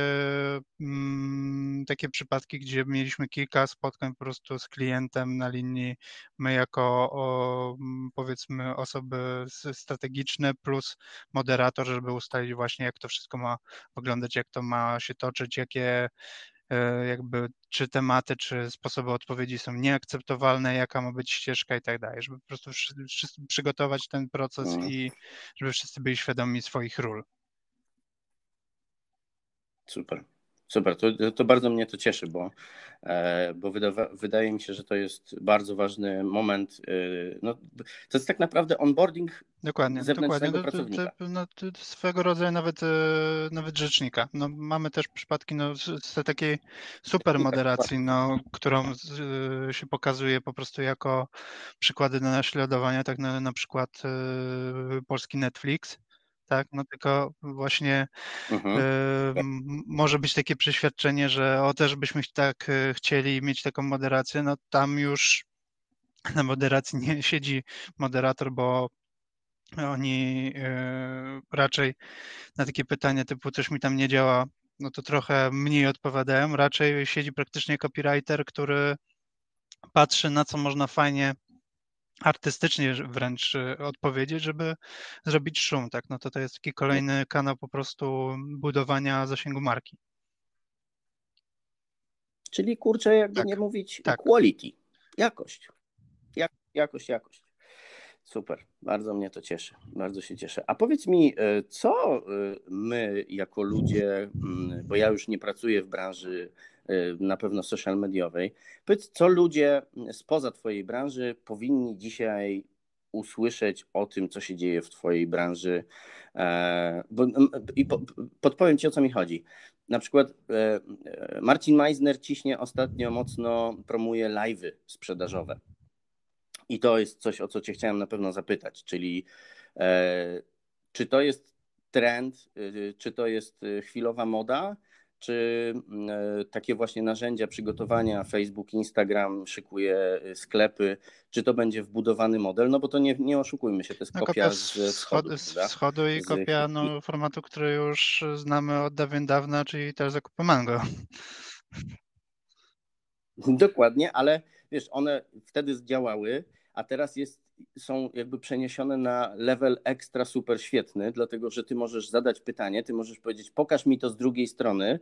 mm, takie przypadki, gdzie mieliśmy kilka spotkań po prostu z klientem na linii, my jako o, mm, powiedzmy osoby strategiczne plus moderator, żeby ustalić właśnie jak to wszystko ma wyglądać, jak to ma się toczyć, jakie e, jakby czy tematy, czy sposoby odpowiedzi są nieakceptowalne, jaka ma być ścieżka i tak dalej, żeby po prostu przygotować ten proces no. i żeby wszyscy byli świadomi swoich ról. Super. Super, to, to bardzo mnie to cieszy, bo, e, bo wydawa, wydaje mi się, że to jest bardzo ważny moment. E, no, to jest tak naprawdę onboarding dokładnie, zewnętrznego dokładnie. pracownika. To, to, no, to swego rodzaju nawet, e, nawet rzecznika. No, mamy też przypadki no, z takiej super moderacji, no, którą się pokazuje po prostu jako przykłady do naśladowania, tak na, na przykład polski Netflix tak? No tylko właśnie mhm. y, może być takie przeświadczenie, że o też byśmy tak y, chcieli mieć taką moderację, no tam już na moderacji nie siedzi moderator, bo oni y, raczej na takie pytania typu coś mi tam nie działa, no to trochę mniej odpowiadają. Raczej siedzi praktycznie copywriter, który patrzy na co można fajnie artystycznie wręcz y, odpowiedzieć, żeby zrobić szum, tak? No to to jest taki kolejny kanał po prostu budowania zasięgu marki. Czyli kurczę, jakby tak, nie mówić tak. quality, jakość. Jak, jakość, jakość. Super, bardzo mnie to cieszy, bardzo się cieszę. A powiedz mi, y, co y, my jako ludzie, mm, bo ja już nie pracuję w branży na pewno social mediowej. Powiedz, co ludzie spoza Twojej branży powinni dzisiaj usłyszeć o tym, co się dzieje w Twojej branży. Bo, I podpowiem Ci, o co mi chodzi. Na przykład Marcin Meisner ciśnie ostatnio mocno, promuje live'y sprzedażowe. I to jest coś, o co Cię chciałem na pewno zapytać, czyli e, czy to jest trend, e, czy to jest e, chwilowa moda, czy takie właśnie narzędzia przygotowania Facebook, Instagram szykuje sklepy, czy to będzie wbudowany model, no bo to nie, nie oszukujmy się, to jest no, kopia, kopia z, schodu, z wschodu i z... kopia no, formatu, który już znamy od dawien dawna, czyli też zakupy Mango. Dokładnie, ale wiesz, one wtedy zdziałały, a teraz jest, są jakby przeniesione na level ekstra super świetny, dlatego że ty możesz zadać pytanie, ty możesz powiedzieć, pokaż mi to z drugiej strony.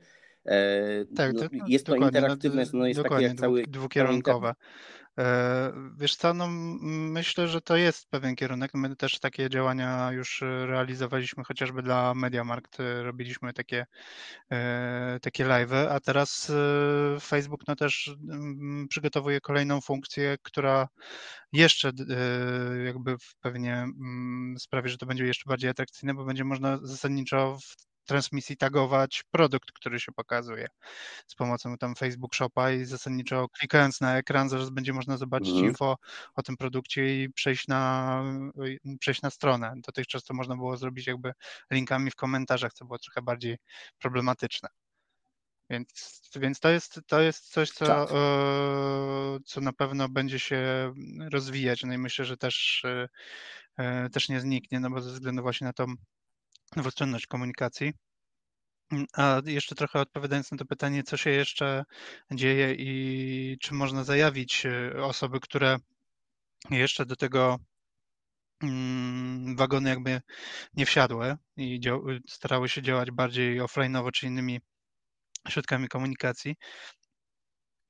E, tak, no, jest to no, interaktywne, no, jest takie jak cały. Dwukierunkowe. E, wiesz co, no myślę, że to jest pewien kierunek. My też takie działania już realizowaliśmy, chociażby dla MediaMarkt robiliśmy takie, e, takie live'y, a teraz e, Facebook no też przygotowuje kolejną funkcję, która jeszcze jakby pewnie sprawi, że to będzie jeszcze bardziej atrakcyjne, bo będzie można zasadniczo w transmisji tagować produkt, który się pokazuje z pomocą tam Facebook Shopa i zasadniczo klikając na ekran zaraz będzie można zobaczyć mhm. info o tym produkcie i przejść na, przejść na stronę. Dotychczas to można było zrobić jakby linkami w komentarzach, co było trochę bardziej problematyczne. Więc, więc to, jest, to jest coś, co, tak. e, co na pewno będzie się rozwijać. No i myślę, że też, e, e, też nie zniknie, no bo ze względu właśnie na tą dwustronność komunikacji. A jeszcze trochę odpowiadając na to pytanie, co się jeszcze dzieje i czy można zajawić y, osoby, które jeszcze do tego mm, wagony jakby nie wsiadły i starały się działać bardziej offline'owo czy innymi środkami komunikacji,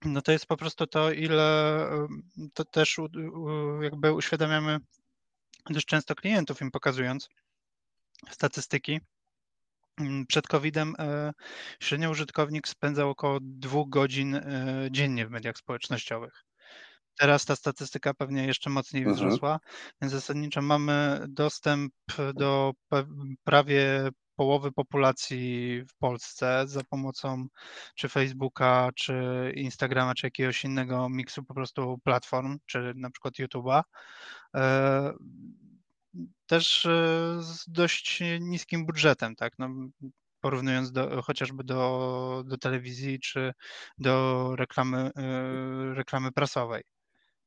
no to jest po prostu to, ile y, to też jakby uświadamiamy dość często klientów im pokazując, statystyki. Mm, przed COVID-em e, średnio użytkownik spędzał około dwóch godzin e, dziennie w mediach społecznościowych. Teraz ta statystyka pewnie jeszcze mocniej mhm. wzrosła, więc zasadniczo mamy dostęp do prawie połowy populacji w Polsce za pomocą czy Facebooka, czy Instagrama, czy jakiegoś innego miksu po prostu platform, czy na przykład YouTube'a. Też e, z dość niskim budżetem, tak? No, porównując do, chociażby do, do telewizji czy do reklamy, e, reklamy prasowej.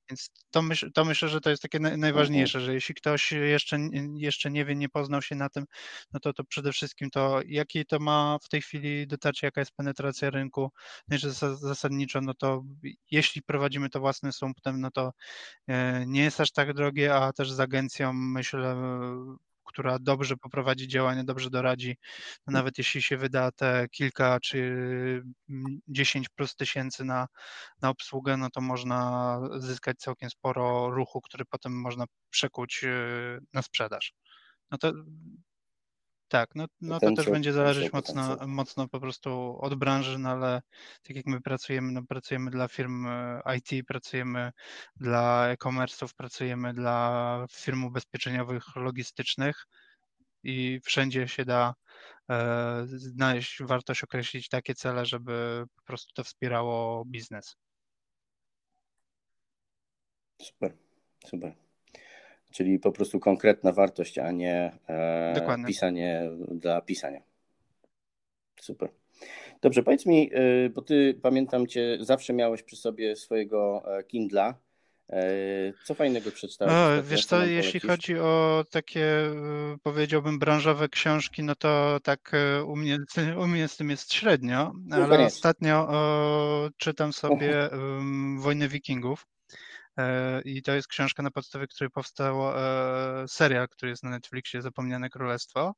Więc to, myśl, to myślę, że to jest takie najważniejsze, że jeśli ktoś jeszcze, jeszcze nie wie, nie poznał się na tym, no to, to przede wszystkim to, jakie to ma w tej chwili dotarcie, jaka jest penetracja rynku, no i że zasadniczo, no to jeśli prowadzimy to własnym sumptem, no to e, nie jest aż tak drogie, a też z agencją myślę która dobrze poprowadzi działanie, dobrze doradzi, no nawet jeśli się wyda te kilka czy mm, dziesięć plus tysięcy na, na obsługę, no to można zyskać całkiem sporo ruchu, który potem można przekuć y, na sprzedaż. No to tak, no, no to też będzie zależeć mocno, mocno po prostu od branży, no ale tak jak my pracujemy, no pracujemy dla firm e, IT, pracujemy dla e-commerce'ów, pracujemy dla firm ubezpieczeniowych, logistycznych i wszędzie się da e, znaleźć wartość, określić takie cele, żeby po prostu to wspierało biznes. Super, super. Czyli po prostu konkretna wartość, a nie e, pisanie dla pisania. Super. Dobrze, powiedz mi, e, bo ty pamiętam cię, zawsze miałeś przy sobie swojego e, Kindla. E, co fajnego przeczytałeś? O, wiesz co, jeśli chodzi o takie, powiedziałbym, branżowe książki, no to tak u mnie, u mnie z tym jest średnio, no, ale ostatnio o, czytam sobie Wojnę Wikingów. E, I to jest książka, na podstawie której powstał e, serial, który jest na Netflixie, Zapomniane Królestwo.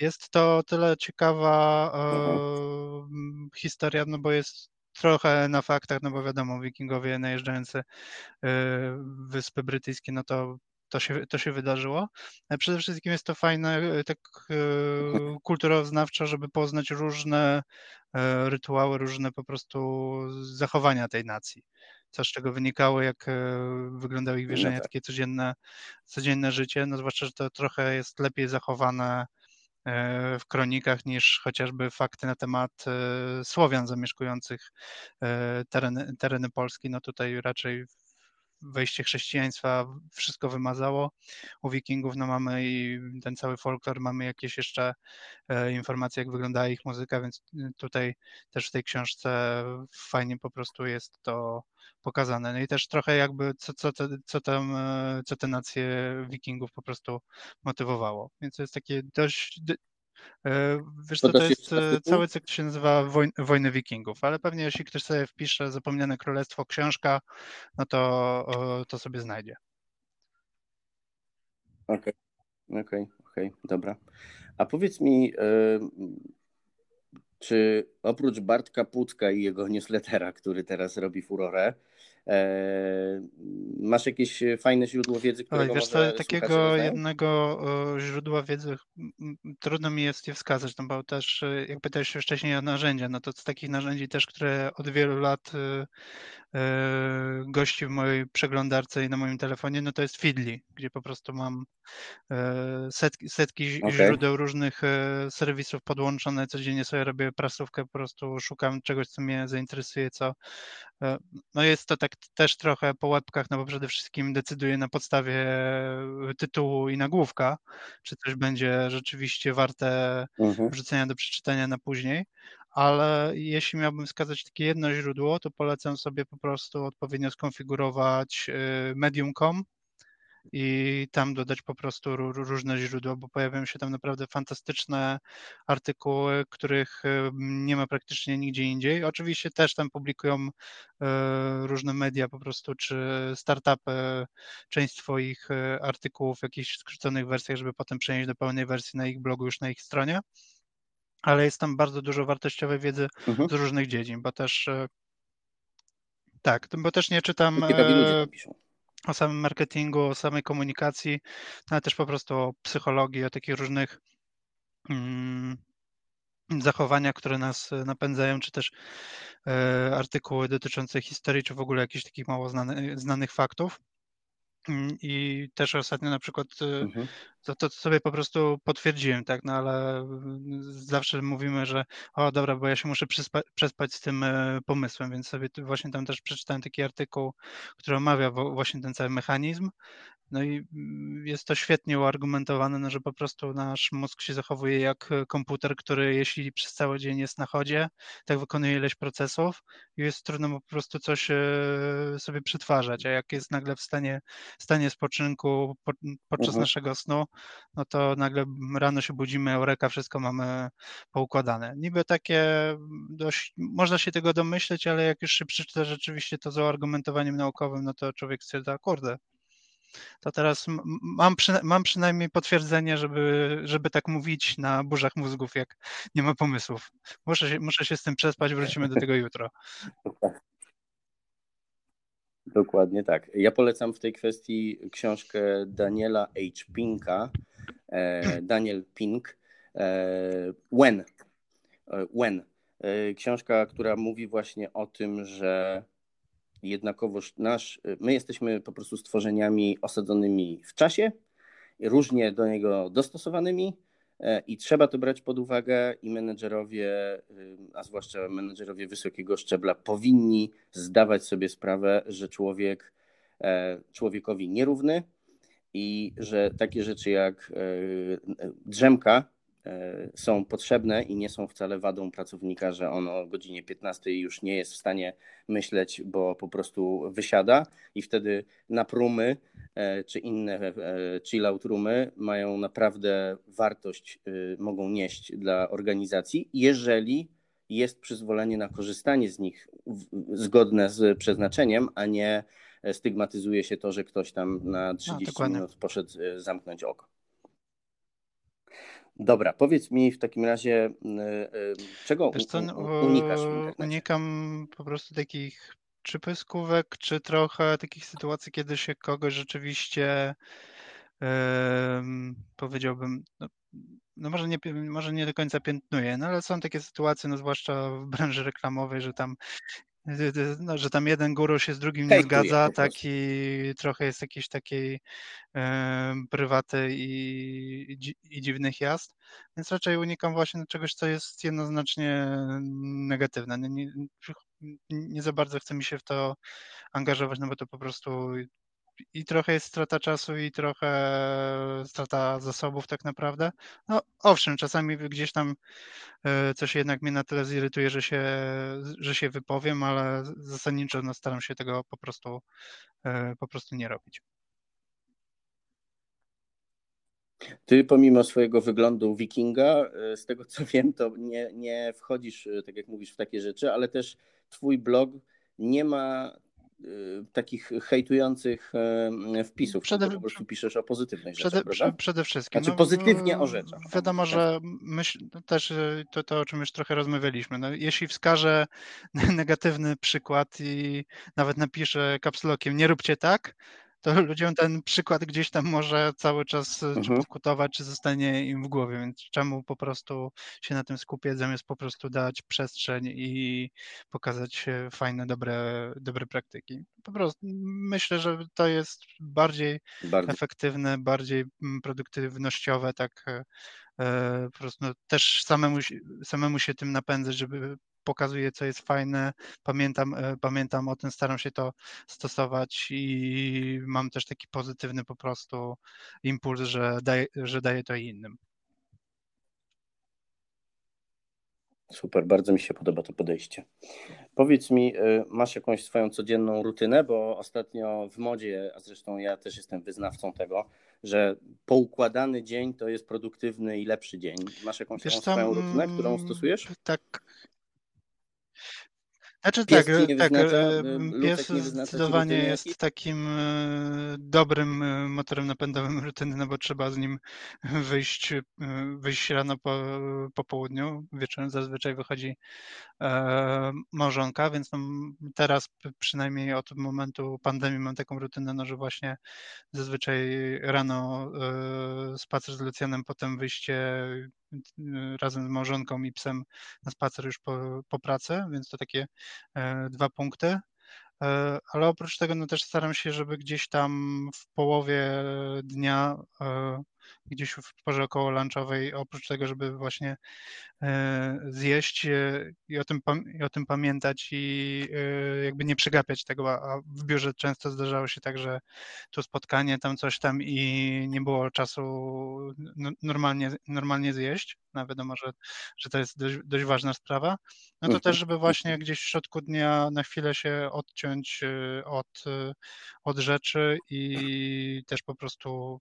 Jest to tyle ciekawa mhm. historia, no bo jest trochę na faktach, no bo wiadomo, wikingowie najeżdżający Wyspy Brytyjskie, no to to się, to się wydarzyło. Przede wszystkim jest to fajne tak kulturoznawczo, żeby poznać różne rytuały, różne po prostu zachowania tej nacji co z czego wynikało, jak wyglądały ich no wierzenia, no tak. takie codzienne, codzienne życie, no zwłaszcza, że to trochę jest lepiej zachowane E, w kronikach niż chociażby fakty na temat e, Słowian zamieszkujących e, tereny, tereny Polski. No tutaj raczej wejście chrześcijaństwa wszystko wymazało. U Wikingów no mamy i ten cały folklor, mamy jakieś jeszcze informacje, jak wyglądała ich muzyka, więc tutaj też w tej książce fajnie po prostu jest to pokazane. No i też trochę jakby co, co, te, co, tam, co te nacje Wikingów po prostu motywowało. Więc to jest takie dość E, wiesz co, to jest e, cały cykl się nazywa Woj Wojny Wikingów, ale pewnie jeśli ktoś sobie wpisze Zapomniane Królestwo, książka, no to, to sobie znajdzie. Okej, okay. okej, okay. okej, okay. dobra. A powiedz mi, e, czy oprócz Bartka Pucka i jego newslettera, który teraz robi furorę, E, masz jakieś fajne źródło wiedzy, którego Oj, wiesz co, takiego jednego źródła wiedzy trudno mi jest je wskazać, no bo też e, jak pytałeś się wcześniej o narzędzia, no to z takich narzędzi też, które od wielu lat e, gości w mojej przeglądarce i na moim telefonie, no to jest Feedly, gdzie po prostu mam setki, setki okay. źródeł różnych serwisów podłączone, codziennie sobie robię prasówkę, po prostu szukam czegoś, co mnie zainteresuje, co no jest to tak też trochę po łebkach, no bo przede wszystkim decyduje na podstawie tytułu i nagłówka, czy coś będzie rzeczywiście warte mhm. wrzucenia do przeczytania na później. Ale jeśli miałbym wskazać takie jedno źródło, to polecam sobie po prostu odpowiednio skonfigurować y, medium.com i tam dodać po prostu różne źródła, bo pojawiają się tam naprawdę fantastyczne artykuły, których nie ma praktycznie nigdzie indziej. Oczywiście też tam publikują e, różne media po prostu, czy startupy, część swoich e, artykułów w jakichś skróconych wersjach, żeby potem przenieść do pełnej wersji na ich blogu, już na ich stronie. Ale jest tam bardzo dużo wartościowej wiedzy mhm. z różnych dziedzin, bo też e, tak, bo też nie czytam. Ciekawi ludzie piszą o samym marketingu, o samej komunikacji, ale też po prostu o psychologii, o takich różnych mm, zachowaniach, które nas napędzają, czy też e, artykuły dotyczące historii, czy w ogóle jakichś takich mało znany, znanych faktów. Mm, I też ostatnio na przykład y, mhm. To, to sobie po prostu potwierdziłem, tak, no ale mm, zawsze mówimy, że o dobra, bo ja się muszę przespać, przespać z tym e, pomysłem, więc sobie właśnie tam też przeczytałem taki artykuł, który omawia właśnie ten cały mechanizm no i mm, jest to świetnie uargumentowane, no, że po prostu nasz mózg się zachowuje jak komputer, który jeśli przez cały dzień jest na chodzie, tak wykonuje ileś procesów i jest trudno po prostu coś e, sobie przetwarzać, a jak jest nagle w stanie, stanie spoczynku podczas mhm. naszego snu, no to nagle rano się budzimy, eureka, wszystko mamy poukładane. Niby takie dość, można się tego domyśleć, ale jak już się przeczyta rzeczywiście to z argumentowaniem naukowym, no to człowiek stwierdza, kurde, to teraz mam, przyna mam przynajmniej potwierdzenie, żeby, żeby tak mówić na burzach mózgów, jak nie ma pomysłów. Muszę się, muszę się z tym przespać, wrócimy do tego jutro. Dokładnie tak. Ja polecam w tej kwestii książkę Daniela H. Pinka, e, Daniel Pink, e, When. E, When. Książka, która mówi właśnie o tym, że jednakowoż nasz, my jesteśmy po prostu stworzeniami osadzonymi w czasie, różnie do niego dostosowanymi i trzeba to brać pod uwagę i menedżerowie, y, a zwłaszcza menedżerowie wysokiego szczebla powinni zdawać sobie sprawę, że człowiek e, człowiekowi nierówny i że takie rzeczy jak e, drzemka E, są potrzebne i nie są wcale wadą pracownika, że on o godzinie 15 już nie jest w stanie myśleć, bo po prostu wysiada i wtedy na prumy e, czy inne e, chill-out roomy mają naprawdę wartość, mogą nieść dla organizacji, jeżeli jest przyzwolenie na korzystanie z nich zgodne z przeznaczeniem, a nie stygmatyzuje się to, że ktoś tam na 30 no, minut poszedł zamknąć oko. Dobra, powiedz mi w takim razie, y, y, czego co, no, unikasz Unikam po prostu takich czy pyskówek, czy trochę takich sytuacji, kiedy się kogoś rzeczywiście powiedziałbym, no, no może, nie, może nie do końca piętnuje, no ale są takie sytuacje, no zwłaszcza w branży reklamowej, że tam no, że tam jeden guru się z drugim nie zgadza, taki trochę jest jakiś takiej e, prywaty i, i, dziwnych jazd, więc raczej unikam właśnie czegoś, co jest jednoznacznie negatywne. Nie, nie, nie za bardzo chce mi się w to angażować, no bo to po prostu i trochę jest strata czasu, i trochę strata zasobów tak naprawdę. No owszem, czasami gdzieś tam e, coś jednak mnie na tyle zirytuje, że się, że się wypowiem, ale zasadniczo no, staram się tego po prostu, e, po prostu nie robić. Ty pomimo swojego wyglądu wikinga, e, z tego co wiem, to nie, nie wchodzisz, tak jak mówisz, w takie rzeczy, ale też twój blog nie ma takich hejtujących y, wpisów, przede, po prostu piszesz o pozytywnych przede, rzeczach, Przede wszystkim. Znaczy no, pozytywnie o rzeczach. Wiadomo, tak. że myśl, też y, to, to, o czym już trochę rozmawialiśmy. No, jeśli wskażę negatywny przykład i nawet napiszę kapslokiem nie róbcie tak, to ludziom ten przykład gdzieś tam może cały czas e, mhm. czy podkutować, czy zostanie im w głowie, więc czemu po prostu się na tym skupiać, zamiast po prostu dać przestrzeń i pokazać fajne, dobre, dobre praktyki. Po prostu myślę, że to jest bardziej Bardzo. efektywne, bardziej produktywnościowe, tak e, e, po prostu no, też samemu, samemu się tym napędzać, żeby pokazuje, co jest fajne. Pamiętam, e, pamiętam o tym, staram się to stosować i mam też taki pozytywny po prostu impuls, że daję, że daję to innym. Super, bardzo mi się podoba to podejście. Powiedz mi, e, masz jakąś swoją codzienną rutynę, bo ostatnio w modzie, a zresztą ja też jestem wyznawcą tego, że poukładany dzień to jest produktywny i lepszy dzień. Masz jakąś swoją rutynę, którą mm, stosujesz? Tak, znaczy pies tak, tak wyznacza, pies zdecydowanie jest takim e, dobrym e, motorem napędowym rutyny, no bo trzeba z nim wyjść, e, wyjść rano po, po południu, wieczorem zazwyczaj wychodzi małżonka, więc no teraz przynajmniej od momentu pandemii mam taką rutynę, no że właśnie zazwyczaj rano spacer z Lucjanem, potem wyjście razem z małżonką i psem na spacer już po, po pracy, więc to takie e, dwa punkty. E, ale oprócz tego no też staram się, żeby gdzieś tam w połowie dnia, e, gdzieś w porze około lunchowej, oprócz tego, żeby właśnie E, zjeść e, i o tym, i o tym pamiętać i e, jakby nie przegapiać tego, a w biurze często zdarzało się tak, że tu spotkanie, tam coś tam i nie było czasu normalnie, normalnie zjeść, no wiadomo, że, że to jest dość, dość ważna sprawa, no to też, żeby właśnie gdzieś w środku dnia na chwilę się odciąć od, od rzeczy i też po prostu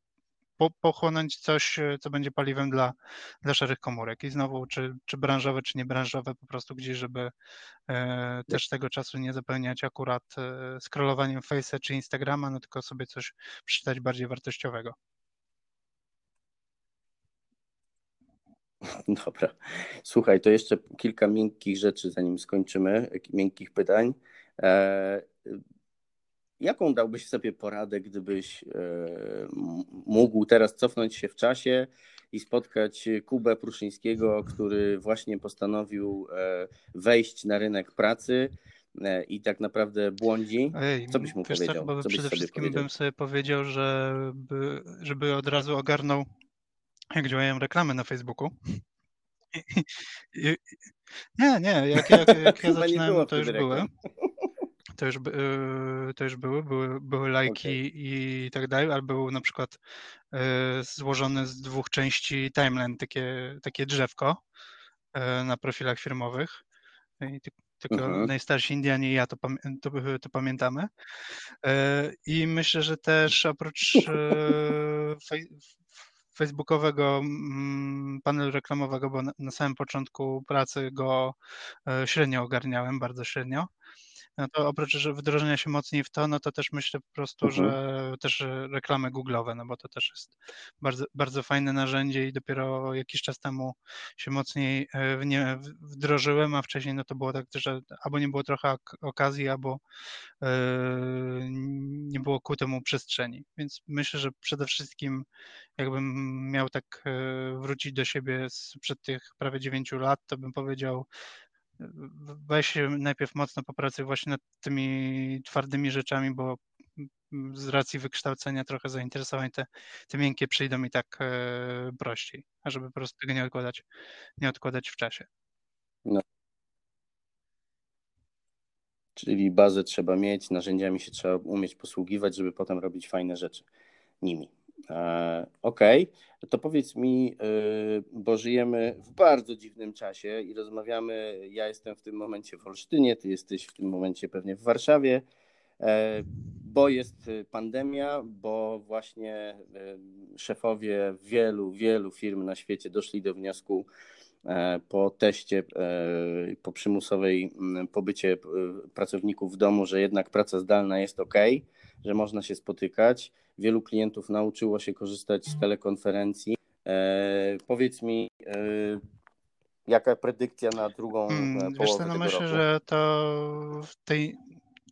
po, pochłonąć coś, e, co będzie paliwem dla, dla szarych komórek. I znowu, czy, czy branżowe, czy niebranżowe, po prostu gdzieś, żeby e, też tego czasu nie zapełniać akurat e, scrollowaniem Face'a czy Instagrama, no tylko sobie coś przeczytać bardziej wartościowego. Dobra. Słuchaj, to jeszcze kilka miękkich rzeczy, zanim skończymy, miękkich pytań. Jaką dałbyś sobie poradę, gdybyś e, mógł teraz cofnąć się w czasie i spotkać Kubę Pruszyńskiego, który właśnie postanowił e, wejść na rynek pracy e, i tak naprawdę błądzi? Co byś mu powiedział? Co, przede wszystkim powiedział? bym sobie powiedział, żeby, żeby od razu ogarnął, jak działają reklamy na Facebooku. Nie, nie, jak, jak, jak ja zaczynałem, to już były to już, y, to już były, były, były lajki okay. i tak dalej, ale był na przykład y, złożony z dwóch części timeline, takie, takie drzewko y, na profilach firmowych. I tylko uh-huh. najstarsi Indianie i ja to, to, to, pamiętamy. I myślę, że też oprócz facebookowego mm, panelu reklamowego, bo na samym początku pracy go średnio ogarniałem, bardzo średnio no to oprócz wdrożenia się mocniej w to, no to też myślę po prostu, mhm. że też reklamy Google'owe, no bo to też jest bardzo, bardzo fajne narzędzie i dopiero jakiś czas temu się mocniej e, w nie wdrożyłem, a wcześniej no to było tak, że albo nie było trochę okazji, albo yy, nie, było ku temu przestrzeni. Więc myślę, że przede wszystkim jakbym miał tak wrócić do siebie sprzed tych prawie 9 lat, to bym powiedział, weź najpierw mocno popracuj właśnie nad tymi twardymi rzeczami, bo z racji wykształcenia trochę zainteresowań te, te miękkie przyjdą mi tak e, prościej, a żeby po prostu tego nie odkładać, nie odkładać w czasie. No. Czyli bazę trzeba mieć, narzędziami się trzeba umieć posługiwać, żeby potem robić fajne rzeczy nimi. E, okej, okay. to powiedz mi, e, bo żyjemy w bardzo dziwnym czasie i rozmawiamy. Ja jestem w tym momencie w Olsztynie, ty jesteś w tym momencie pewnie w Warszawie, e, bo jest pandemia, bo właśnie szefowie wielu, wielu firm na świecie doszli do wniosku po teście, po przymusowej pobycie pracowników w domu, że jednak praca zdalna jest ok, że można się spotykać Wielu klientów nauczyło się korzystać z telekonferencji. E, powiedz mi, e, jaka predykcja na drugą hmm, połowę wiesz co, no myślę, roku? że to w tej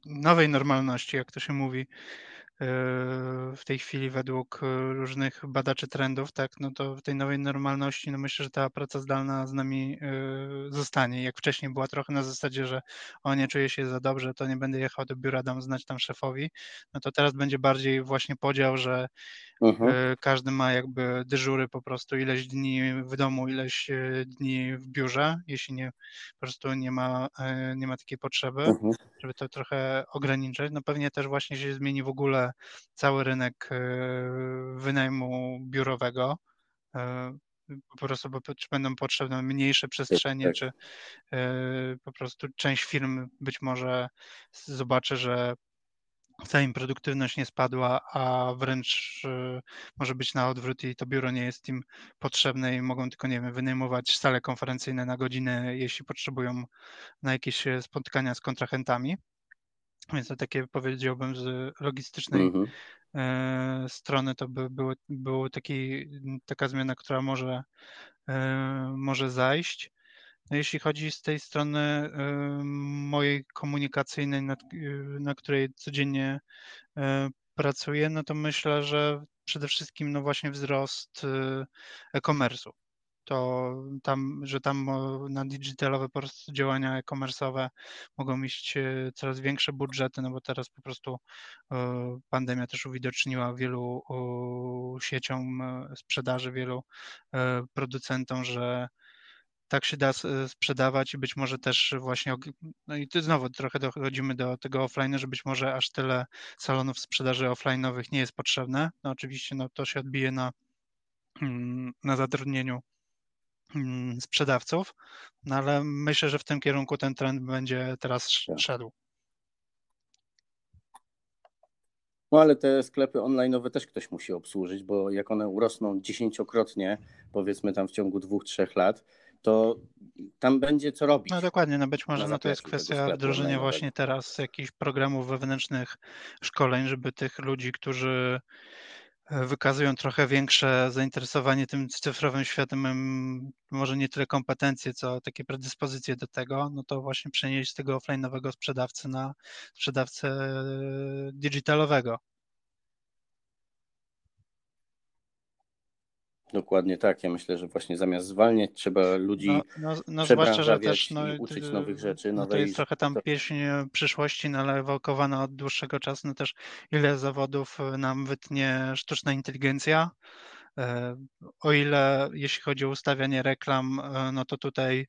nowej normalności, jak to się mówi, w tej chwili według różnych badaczy trendów, tak, no to w tej nowej normalności, no myślę, że ta praca zdalna z nami zostanie. Jak wcześniej była trochę na zasadzie, że o nie czuję się za dobrze, to nie będę jechał do biura, dam znać tam szefowi, no to teraz będzie bardziej właśnie podział, że uh-huh. każdy ma jakby dyżury po prostu ileś dni w domu, ileś dni w biurze, jeśli nie po prostu nie ma, e, nie ma takiej potrzeby, uh-huh. żeby to trochę ograniczyć. No pewnie też właśnie się zmieni w ogóle cały rynek e, wynajmu biurowego. E, po prostu bo, czy będą potrzebne mniejsze przestrzenie, tak. czy e, po prostu część firm być może zobaczy, że wcale im produktywność nie spadła, a wręcz może być na odwrót i to biuro nie jest im potrzebne i mogą tylko, nie wiem, wynajmować sale konferencyjne na godzinę, jeśli potrzebują na jakieś spotkania z kontrahentami. Więc to takie powiedziałbym z logistycznej mhm. e, strony to by było, było taki, taka zmiana, która może, e, może zajść. No jeśli chodzi z tej strony e, mojej komunikacyjnej, na, na której codziennie pracuję, no to myślę, że przede wszystkim no właśnie wzrost e-commerce'u. To tam, że tam na digitalowe po prostu działania e-commerce'owe mogą e, coraz większe budżety, no bo teraz po prostu pandemia też uwidoczniła wielu sieciom sprzedaży, wielu producentom, że tak się da sprzedawać i być może też właśnie, no i tu znowu trochę dochodzimy do tego offline, że być może aż tyle salonów sprzedaży offline'owych nie jest potrzebne. No oczywiście no to się odbije na, mm, na zatrudnieniu Mm, sprzedawców, no ale myślę, że w tym kierunku ten trend będzie teraz tak. szedł. No ale te sklepy online też ktoś musi obsłużyć, bo jak one urosną dziesięciokrotnie, powiedzmy tam w ciągu dwóch, trzech lat, to tam będzie co robić. No dokładnie, no być może no to jest kwestia wdrożenia właśnie teraz jakichś programów wewnętrznych szkoleń, żeby tych ludzi, którzy wykazują trochę większe zainteresowanie tym cyfrowym światem, może nie tyle kompetencje, co takie predyspozycje do tego, no to właśnie przenieść z tego offline'owego sprzedawcy na sprzedawcę digitalowego. Dokładnie tak. Ja myślę, że właśnie zamiast zwalniać, trzeba ludzi no, no, no zwłaszcza, że też no, i uczyć nowych rzeczy. No to jest trochę tam pieśń przyszłości, no, ale ewokowana od dłuższego czasu. No też ile zawodów nam wytnie sztuczna inteligencja, E, o ile jeśli chodzi o ustawianie reklam, e, no to tutaj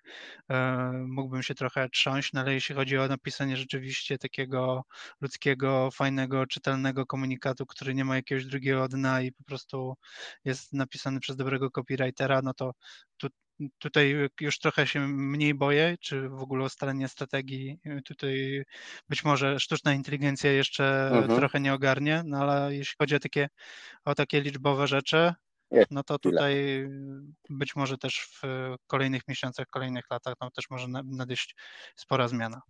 e, mógłbym się trochę trząść, no ale jeśli chodzi o napisanie rzeczywiście takiego ludzkiego, fajnego, czytelnego komunikatu, który nie ma jakiegoś drugiego dna i po prostu jest napisany przez dobrego copywritera, no to tu, tutaj już trochę się mniej boję, czy w ogóle ustalenie strategii. Tutaj być może sztuczna inteligencja jeszcze mhm. trochę nie ogarnie, no ale jeśli chodzi o takie, o takie liczbowe rzeczy, no to tutaj być może też w kolejnych miesiącach, kolejnych latach no też może nadejść spora zmiana.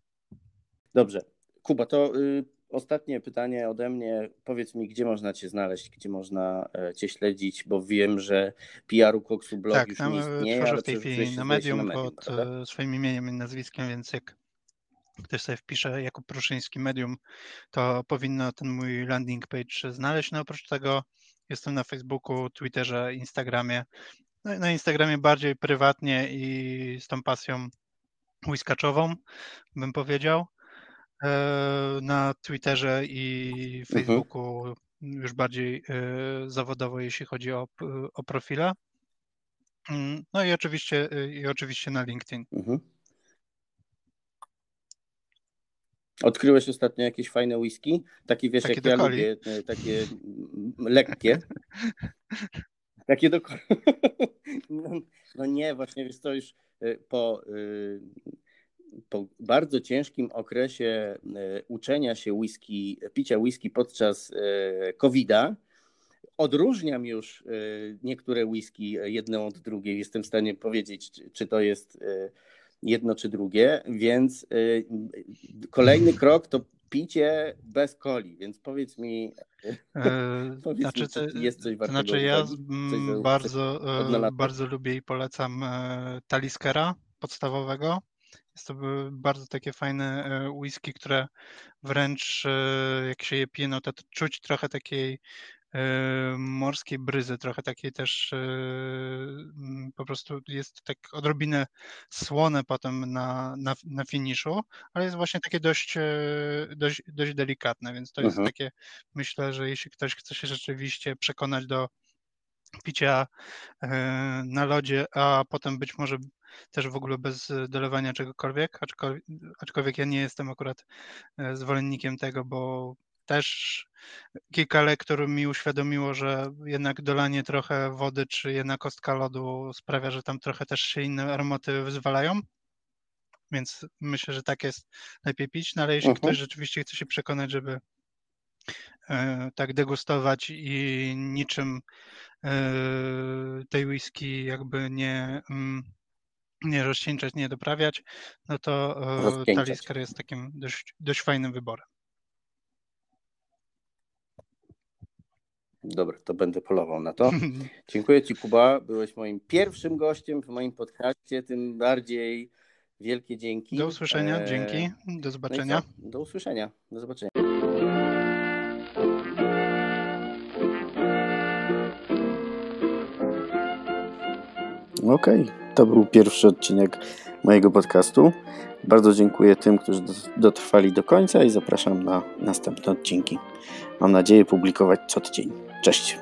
Dobrze. Kuba, to y, ostatnie pytanie ode mnie. Powiedz mi, gdzie można Cię znaleźć, gdzie można e, Cię śledzić, bo wiem, że PR-u Koksu blog tak, już nie istnieje. Tak, w tej chwili na medium, na medium pod prawda? E, swoim imieniem i nazwiskiem, więc jak ktoś sobie wpisze Jakub Pruszyński Medium, to powinno ten mój landing page znaleźć. No oprócz tego jestem na Facebooku, Twitterze, Instagramie. No, na Instagramie bardziej prywatnie i z tą pasją whiskaczową, bym powiedział. E, na Twitterze i mhm. Facebooku mhm. już bardziej e, zawodowo, jeśli chodzi o, o profile. Mm, no i oczywiście, i oczywiście na LinkedIn. Mhm. Odkryłeś ostatnio jakieś fajne whisky? Takie wiesz, takie jak ja lubię, e, takie lekkie. takie do no, no, nie, właśnie wiesz to już po po bardzo ciężkim okresie e, uczenia się whisky, picia whisky podczas e, COVID-a, odróżniam już e, niektóre whisky jedną od drugiej. Jestem w stanie powiedzieć, czy to jest jedno czy drugie, więc kolejny krok to picie bez coli, więc powiedz mi, powiedz znaczy, mi czy jest coś wartego Znaczy ja coś bardzo, bardzo lubię i polecam Taliskera podstawowego. Jest to bardzo takie fajne e, whisky, które wręcz e, jak się je pije, no to czuć trochę takiej e, morskiej bryzy, trochę takiej też po prostu jest tak odrobinę słone potem na, na, na finiszu, ale jest właśnie takie dość, dość, dość delikatne, więc to jest mhm. takie, myślę, że jeśli ktoś chce się rzeczywiście przekonać do picia na lodzie, a potem być może też w ogóle bez dolewania czegokolwiek, aczkolwiek, aczkolwiek ja nie jestem akurat e, zwolennikiem tego, bo też kilka lektur mi uświadomiło, że jednak dolanie trochę wody, czy jedna kostka lodu sprawia, że tam trochę też się inne aromaty wyzwalają. Więc myślę, że tak jest lepiej pić. No ale jeśli uh -huh. ktoś rzeczywiście chce się przekonać, żeby e, tak degustować i niczym e, tej whisky jakby nie. Mm, nie rozcieńczać, nie doprawiać, no to e, Talisker jest takim dość, dość fajnym wyborem. Dobra, to będę polował na to. Dziękuję Ci, Kuba. Byłeś moim pierwszym gościem w moim podcaście, tym bardziej wielkie dzięki. Do usłyszenia, e... dzięki. Do zobaczenia. No Do usłyszenia. Do zobaczenia. Okej. Okay. To był pierwszy odcinek mojego podcastu. Bardzo dziękuję tym, którzy dotrwali do końca i zapraszam na następne odcinki. Mam nadzieję publikować co tydzień. Cześć.